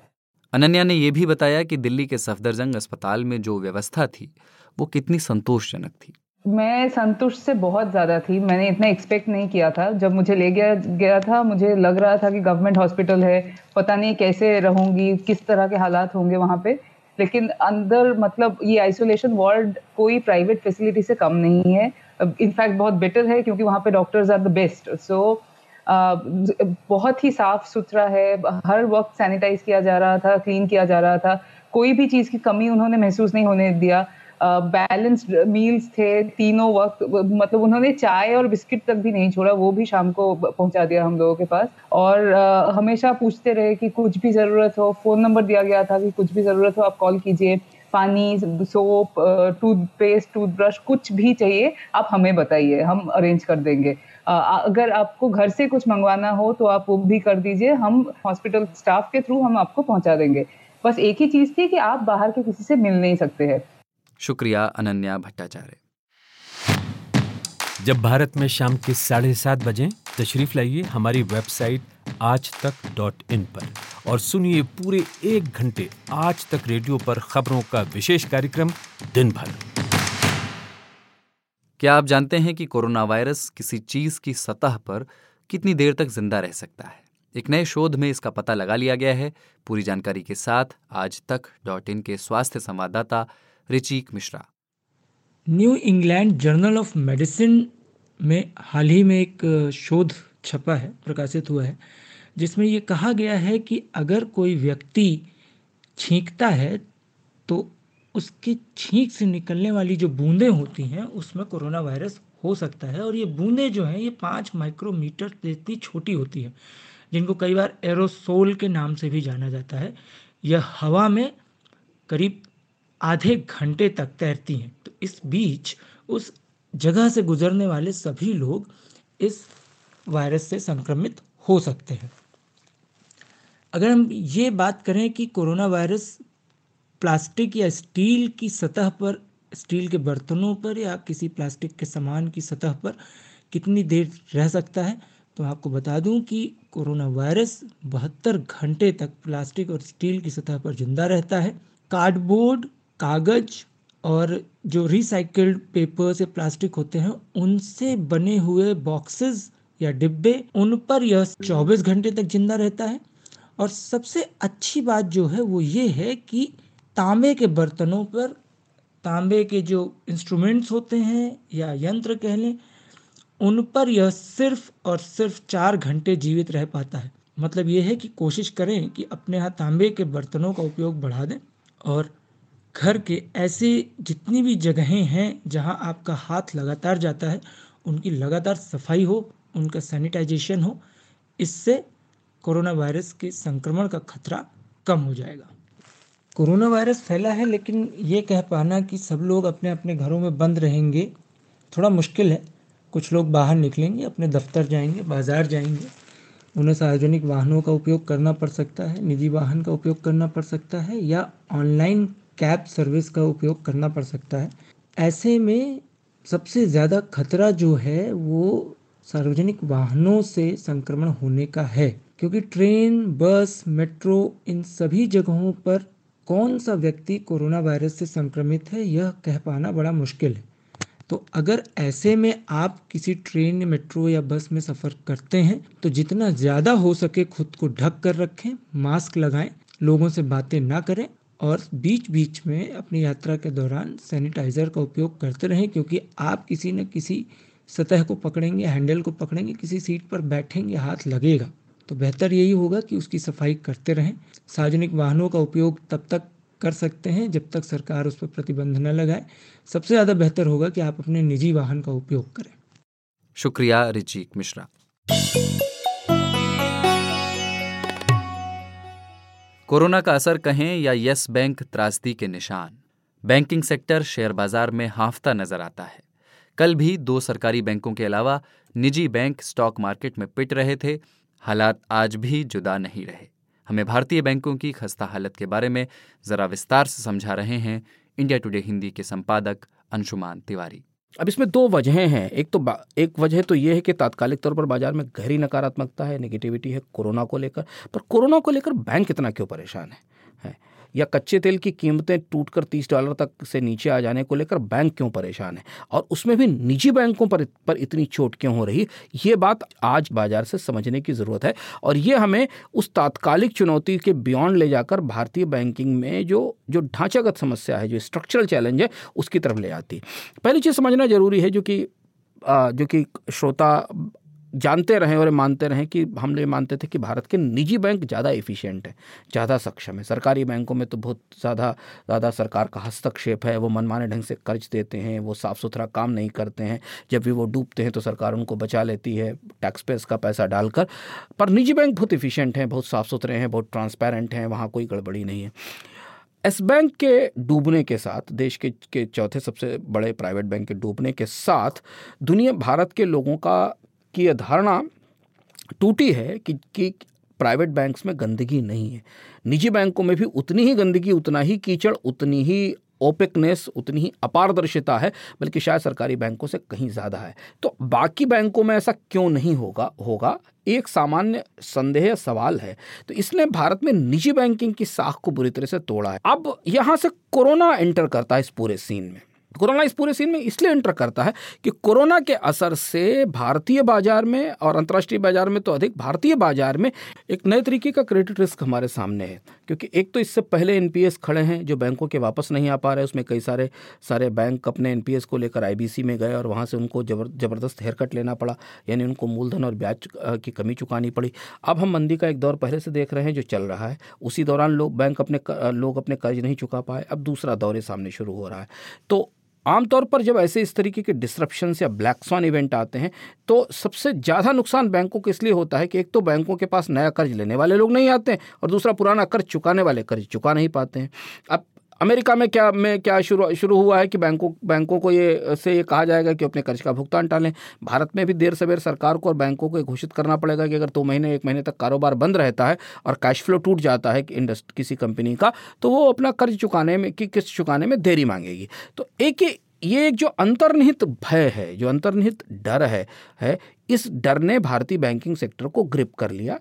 अनन्या ने यह भी बताया कि दिल्ली के सफदरजंग अस्पताल में जो व्यवस्था थी वो कितनी संतोषजनक थी। मैं संतुष्ट से बहुत ज़्यादा थी। मैंने इतना एक्सपेक्ट नहीं किया था। जब मुझे ले गया गया था मुझे लग रहा था कि गवर्नमेंट हॉस्पिटल है पता नहीं कैसे रहूँगी किस तरह के हालात होंगे वहाँ पे। लेकिन अंदर मतलब ये आइसोलेशन वार्ड कोई प्राइवेट फैसिलिटी से कम नहीं है। इनफैक्ट बहुत बेटर है क्योंकि वहाँ पे doctors are the best so बहुत ही साफ़ सुथरा है। हर वक्त सैनिटाइज किया जा रहा था क्लीन किया जा रहा था। कोई भी चीज़ की कमी उन्होंने महसूस नहीं होने दिया। बैलेंस्ड मील्स थे, तीनों वक्त मतलब उन्होंने चाय और बिस्किट तक भी नहीं छोड़ा, वो भी शाम को पहुँचा दिया हम लोगों के पास। और हमेशा पूछते रहे कि कुछ भी ज़रूरत हो फ़ोन नंबर दिया गया था कि कुछ भी ज़रूरत हो, आप कॉल कीजिए। पानी सोप टूथपेस्ट टूथब्रश कुछ भी चाहिए, आप हमें बताइए, हम अरेंज कर देंगे। अगर आपको घर से कुछ मंगवाना हो तो आप वो भी कर दीजिए, हम हॉस्पिटल स्टाफ के थ्रू हम आपको पहुँचा देंगे। बस एक ही चीज़ थी कि आप बाहर के किसी से मिल नहीं सकते हैं। शुक्रिया अनन्या भट्टाचार्य। जब भारत में शाम के साढ़े सात बजे तशरीफ़ लाइए हमारी वेबसाइट आज तक डॉट इन पर और सुनिए पूरे एक घंटे आज तक रेडियो पर खबरों का विशेष कार्यक्रम दिन भर। क्या आप जानते हैं कि कोरोना वायरस किसी चीज़ की सतह पर कितनी देर तक ज़िंदा रह सकता है? एक नए शोध में इसका पता लगा लिया गया है। पूरी जानकारी के साथ आज तक डॉट इन के स्वास्थ्य संवाददाता Richik Mishra. New England Journal of Medicine में हाल ही में एक शोध छपा है, प्रकाशित हुआ है, जिसमें ये कहा गया है कि अगर कोई व्यक्ति छींकता है तो उसकी छींक से निकलने वाली जो बूंदें होती हैं, उसमें कोरोना वायरस हो सकता है और ये बूंदें जो हैं, ये पाँच माइक्रोमीटर जितनी छोटी होती है, जिनको कई बार एरोसोल के नाम से भी जाना जाता है। यह हवा में करीब आधे घंटे तक तैरती हैं। तो इस बीच, उस जगह से गुजरने वाले सभी लोग इस वायरस से संक्रमित हो सकते हैं। अगर हम ये बात करें कि कोरोना वायरस प्लास्टिक या स्टील की सतह पर, स्टील के बर्तनों पर या किसी प्लास्टिक के सामान की सतह पर कितनी देर रह सकता है तो आपको बता दूँ कि कोरोना वायरस बहत्तर घंटे तक प्लास्टिक और स्टील की सतह पर ज़िंदा रहता है। कार्डबोर्ड कागज़ और जो रिसाइकल्ड पेपर्स या प्लास्टिक होते हैं, उनसे बने हुए बॉक्सेस या डिब्बे, उन पर यह 24 घंटे तक ज़िंदा रहता है। और सबसे अच्छी बात जो है, वो ये है कि तांबे के बर्तनों पर, तांबे के जो इंस्ट्रूमेंट्स होते हैं या यंत्र कह लें, उन पर यह सिर्फ़ और सिर्फ़ चार घंटे जीवित रह पाता है। मतलब ये है कि कोशिश करें कि अपने यहाँ तांबे के बर्तनों का उपयोग बढ़ा दें और घर के ऐसे जितनी भी जगहें हैं जहाँ आपका हाथ लगातार जाता है, उनकी लगातार सफ़ाई हो, उनका सैनिटाइजेशन हो, इससे कोरोना वायरस के संक्रमण का खतरा कम हो जाएगा। कोरोना वायरस फैला है, लेकिन ये कह पाना कि सब लोग अपने अपने घरों में बंद रहेंगे, थोड़ा मुश्किल है। कुछ लोग बाहर निकलेंगे, अपने दफ्तर जाएँगे, बाज़ार जाएँगे। उन्हें सार्वजनिक वाहनों का उपयोग करना पड़ सकता है, निजी वाहन का उपयोग करना पड़ सकता है, या ऑनलाइन कैब सर्विस का उपयोग करना पड़ सकता है। ऐसे में सबसे ज़्यादा खतरा जो है, वो सार्वजनिक वाहनों से संक्रमण होने का है। क्योंकि ट्रेन, बस, मेट्रो, इन सभी जगहों पर कौन सा व्यक्ति कोरोना वायरस से संक्रमित है, यह कह पाना बड़ा मुश्किल है। तो अगर ऐसे में आप किसी ट्रेन, मेट्रो या बस में सफ़र करते हैं तो जितना ज़्यादा हो सके खुद को ढक कर रखें, मास्क लगाएँ, लोगों से बातें ना करें और बीच बीच में अपनी यात्रा के दौरान सैनिटाइज़र का उपयोग करते रहें, क्योंकि आप किसी न किसी सतह को पकड़ेंगे हैंडल को पकड़ेंगे, किसी सीट पर बैठेंगे, हाथ लगेगा। तो बेहतर यही होगा कि उसकी सफ़ाई करते रहें। सार्वजनिक वाहनों का उपयोग तब तक कर सकते हैं जब तक सरकार उस पर प्रतिबंध न लगाए। सबसे ज़्यादा बेहतर होगा कि आप अपने निजी वाहन का उपयोग करें। शुक्रिया रिचीक मिश्रा। कोरोना का असर कहें या यस बैंक त्रासदी के निशान। बैंकिंग सेक्टर शेयर बाज़ार में हाफता नज़र आता है। कल भी दो सरकारी बैंकों के अलावा निजी बैंक स्टॉक मार्केट में पिट रहे थे। हालात आज भी जुदा नहीं रहे। हमें भारतीय बैंकों की खस्ता हालत के बारे में जरा विस्तार से समझा रहे हैं। इंडिया टुडे हिंदी के संपादक अंशुमान तिवारी। अब इसमें दो वजहें हैं। एक तो एक वजह तो ये है कि तात्कालिक तौर पर बाज़ार में गहरी नकारात्मकता है नेगेटिविटी है कोरोना को लेकर। पर कोरोना को लेकर बैंक इतना क्यों परेशान है, है? या कच्चे तेल की कीमतें टूटकर तीस डॉलर तक से नीचे आ जाने को लेकर बैंक क्यों परेशान है? और उसमें भी निजी बैंकों पर पर इतनी चोट क्यों हो रही? ये बात आज बाज़ार से समझने की ज़रूरत है। और ये हमें उस तात्कालिक चुनौती के बियॉन्ड ले जाकर भारतीय बैंकिंग में जो जो ढांचागत समस्या है, जो स्ट्रक्चरल चैलेंज है, उसकी तरफ़ ले आती है। पहली चीज़ समझना ज़रूरी है जो कि जो कि श्रोता जानते रहें और मानते रहें कि हम ये मानते थे कि भारत के निजी बैंक ज़्यादा एफिशिएंट है, ज़्यादा सक्षम है। सरकारी बैंकों में तो बहुत ज़्यादा ज़्यादा सरकार का हस्तक्षेप है, वो मनमाने ढंग से कर्ज देते हैं, वो साफ़ सुथरा काम नहीं करते हैं, जब भी वो डूबते हैं तो सरकार उनको बचा लेती है टैक्स पेस का पैसा डालकर। पर निजी बैंक बहुत इफ़िशियंट हैं, बहुत साफ़ सुथरे हैं, बहुत ट्रांसपेरेंट हैं, वहाँ कोई गड़बड़ी नहीं है। एस बैंक के डूबने के साथ, देश के के चौथे सबसे बड़े प्राइवेट बैंक के डूबने के साथ, दुनिया, भारत के लोगों का की धारणा टूटी है कि कि प्राइवेट बैंक्स में गंदगी नहीं है। निजी बैंकों में भी उतनी ही गंदगी, उतना ही कीचड़, उतनी ही ओपिकनेस, उतनी ही अपारदर्शिता है, बल्कि शायद सरकारी बैंकों से कहीं ज़्यादा है। तो बाकी बैंकों में ऐसा क्यों नहीं होगा होगा? एक सामान्य संदेह सवाल है। तो इसने भारत में निजी बैंकिंग की साख को बुरी तरह से तोड़ा है। अब यहाँ से कोरोना एंटर करता है इस पूरे सीन में। कोरोना इस पूरे सीन में इसलिए एंटर करता है कि कोरोना के असर से भारतीय बाज़ार में और अंतर्राष्ट्रीय बाज़ार में तो अधिक भारतीय बाज़ार में एक नए तरीके का क्रेडिट रिस्क हमारे सामने है। क्योंकि एक तो इससे पहले एनपीएस खड़े हैं, जो बैंकों के वापस नहीं आ पा रहे, उसमें कई सारे सारे बैंक अपने एनपीएस को लेकर आईबीसी में गए और वहाँ से उनको जबर, ज़बरदस्त हेयर कट लेना पड़ा, यानी उनको मूलधन और ब्याज की कमी चुकानी पड़ी। अब हम मंदी का एक दौर पहले से देख रहे हैं, जो चल रहा है। उसी दौरान लोग, बैंक अपने लोग अपने कर्ज नहीं चुका पाए। अब दूसरा दौरे सामने शुरू हो रहा है। तो आमतौर पर जब ऐसे इस तरीके के डिस्ट्रप्शन या ब्लैक स्वान इवेंट आते हैं तो सबसे ज़्यादा नुकसान बैंकों के इसलिए होता है कि एक तो बैंकों के पास नया कर्ज लेने वाले लोग नहीं आते हैं और दूसरा पुराना कर्ज चुकाने वाले कर्ज चुका नहीं पाते हैं। अब अमेरिका में क्या में क्या शुरू शुरू हुआ है कि बैंकों बैंकों को ये, से ये कहा जाएगा कि अपने कर्ज का भुगतान टालें। भारत में भी देर सवेर सरकार को और बैंकों को ये घोषित करना पड़ेगा कि अगर दो महीने, एक महीने तक कारोबार बंद रहता है और कैश फ्लो टूट जाता है कि इंडस्ट किसी कंपनी का तो वो अपना कर्ज चुकाने में, की किस्त चुकाने में देरी मांगेगी। तो एक ही ये एक जो अंतर्निहित भय है, जो अंतर्निहित डर है है, इस डर ने भारतीय बैंकिंग सेक्टर को ग्रिप कर लिया।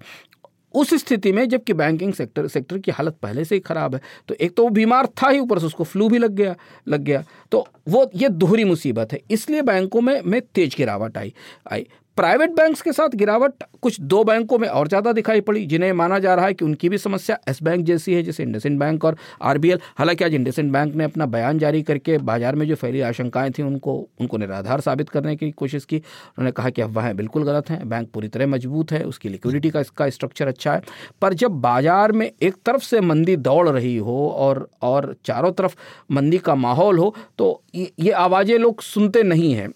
उस स्थिति में जबकि बैंकिंग सेक्टर सेक्टर की हालत पहले से ही खराब है तो एक तो वो बीमार था ही ऊपर से, उसको फ्लू भी लग गया लग गया। तो वो, ये दोहरी मुसीबत है। इसलिए बैंकों में में तेज गिरावट आई। आई। प्राइवेट बैंक्स के साथ गिरावट, कुछ दो बैंकों में और ज़्यादा दिखाई पड़ी, जिन्हें माना जा रहा है कि उनकी भी समस्या एस बैंक जैसी है, जैसे इंडसिंड बैंक और आरबीएल हालाँकि आज इंडसिंड बैंक ने अपना बयान जारी करके बाज़ार में जो फैली आशंकाएँ थी, उनको उनको निराधार साबित करने की कोशिश की। उन्होंने कहा कि अफवाहें बिल्कुल गलत हैं, बैंक पूरी तरह मज़बूत है, उसकी लिक्विडिटी का इसका स्ट्रक्चर अच्छा है। पर जब बाज़ार में एक तरफ़ से मंदी दौड़ रही हो और और चारों तरफ़ मंदी का माहौल हो तो ये आवाज़ें लोग सुनते नहीं हैं।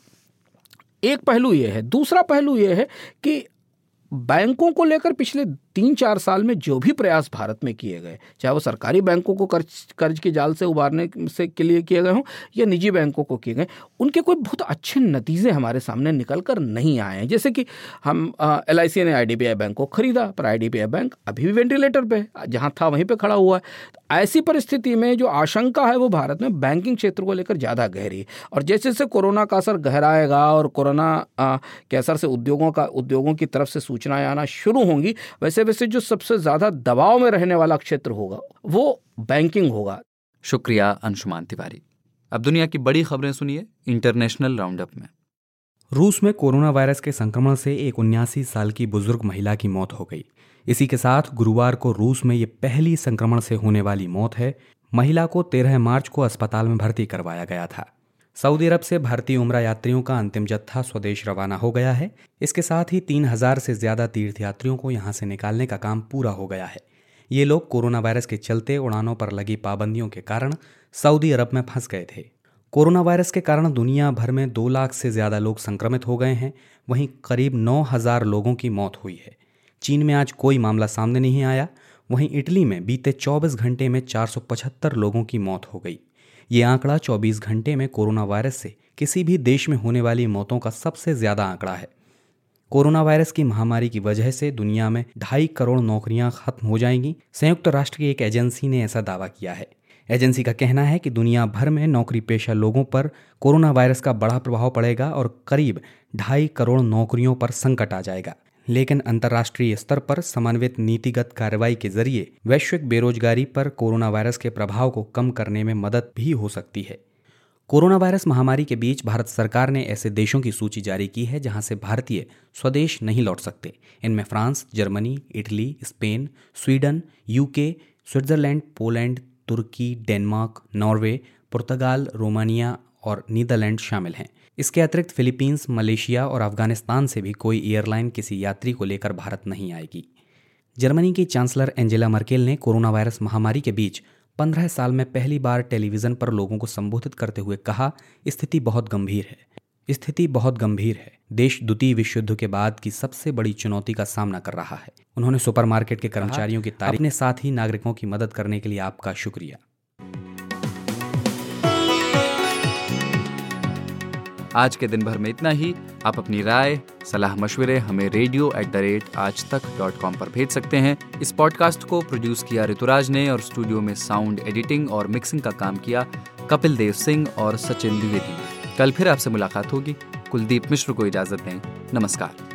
एक पहलू यह है दूसरा पहलू यह है कि बैंकों को लेकर पिछले तीन चार साल में जो भी प्रयास भारत में किए गए, चाहे वो सरकारी बैंकों को कर्ज कर्ज के जाल से उबारने से के लिए किए गए हों या निजी बैंकों को किए गए, उनके कोई बहुत अच्छे नतीजे हमारे सामने निकल कर नहीं आए हैं। जैसे कि हम एलआईसी ने आई बैंक को खरीदा, पर आई बैंक अभी भी वेंटिलेटर पर जहाँ था वहीं पर खड़ा हुआ है। ऐसी परिस्थिति में जो आशंका है वो भारत में बैंकिंग क्षेत्र को लेकर ज़्यादा गहरी है। और जैसे जैसे कोरोना का असर गहराएगा और कोरोना के असर से उद्योगों का, उद्योगों की तरफ़ से सूचनाएँ आना शुरू होंगी, वैसे वैसे जो सबसे ज़्यादा दबाव में रहने वाला क्षेत्र होगा वो बैंकिंग होगा। शुक्रिया अंशुमान तिवारी। अब दुनिया की बड़ी खबरें सुनिए इंटरनेशनल राउंडअप में। रूस में कोरोना वायरस के संक्रमण से एक उन्यासी साल की बुज़ुर्ग महिला की मौत हो गई। इसी के साथ गुरुवार को रूस में ये पहली संक्रमण से होने वाली मौत है। महिला को 13 मार्च को अस्पताल में भर्ती करवाया गया था। सऊदी अरब से भारतीय उम्र यात्रियों का अंतिम जत्था स्वदेश रवाना हो गया है। इसके साथ ही तीन हज़ार से ज़्यादा तीर्थयात्रियों को यहाँ से निकालने का काम पूरा हो गया है। ये लोग कोरोना वायरस के चलते उड़ानों पर लगी पाबंदियों के कारण सऊदी अरब में फंस गए थे। कोरोना वायरस के कारण दुनिया भर में दो लाख से ज़्यादा लोग संक्रमित हो गए हैं। वहीं करीब नौ हज़ार लोगों की मौत हुई है। चीन में आज कोई मामला सामने नहीं आया। वहीं इटली में बीते 24 घंटे में 475 लोगों की मौत हो गई। ये आंकड़ा 24 घंटे में कोरोना वायरस से किसी भी देश में होने वाली मौतों का सबसे ज़्यादा आंकड़ा है। कोरोना वायरस की महामारी की वजह से दुनिया में ढाई करोड़ नौकरियाँ खत्म हो जाएँगी। संयुक्त राष्ट्र की एक एजेंसी ने ऐसा दावा किया है। एजेंसी का कहना है कि दुनिया भर में नौकरी पेशा लोगों पर कोरोना वायरस का बड़ा प्रभाव पड़ेगा और करीब ढाई करोड़ नौकरियों पर संकट आ जाएगा। लेकिन अंतर्राष्ट्रीय स्तर पर समन्वित नीतिगत कार्रवाई के ज़रिए वैश्विक बेरोजगारी पर कोरोना वायरस के प्रभाव को कम करने में मदद भी हो सकती है। कोरोना वायरस महामारी के बीच भारत सरकार ने ऐसे देशों की सूची जारी की है जहाँ से भारतीय स्वदेश नहीं लौट सकते। इनमें France, Germany, Italy, Spain, Sweden, UK, Switzerland, Poland, Turkey, Denmark, Norway, Portugal, Romania और नीदरलैंड शामिल हैं। इसके अतिरिक्त फिलीपींस, मलेशिया और अफ़गानिस्तान से भी कोई एयरलाइन किसी यात्री को लेकर भारत नहीं आएगी। जर्मनी की चांसलर एंजेला मर्केल ने कोरोना वायरस महामारी के बीच पंद्रह साल में पहली बार टेलीविज़न पर लोगों को संबोधित करते हुए कहा, स्थिति बहुत गंभीर है। स्थिति बहुत गंभीर है। देश द्वितीय विश्व युद्ध के बाद की सबसे बड़ी चुनौती का सामना कर रहा है। उन्होंने सुपरमार्केट के कर्मचारियों की तारीफ़ के साथ ही नागरिकों की मदद करने के लिए आपका शुक्रिया। आज के दिन भर में इतना ही। आप अपनी राय, सलाह मशवरे हमें रेडियो एट द रेट आज तक डॉट कॉम पर भेज सकते हैं। इस पॉडकास्ट को प्रोड्यूस किया ऋतुराज ने और स्टूडियो में साउंड एडिटिंग और मिक्सिंग का काम किया कपिल देव सिंह और सचिन द्विवेदी। कल फिर आपसे मुलाकात होगी। कुलदीप मिश्र को इजाज़त दें। नमस्कार।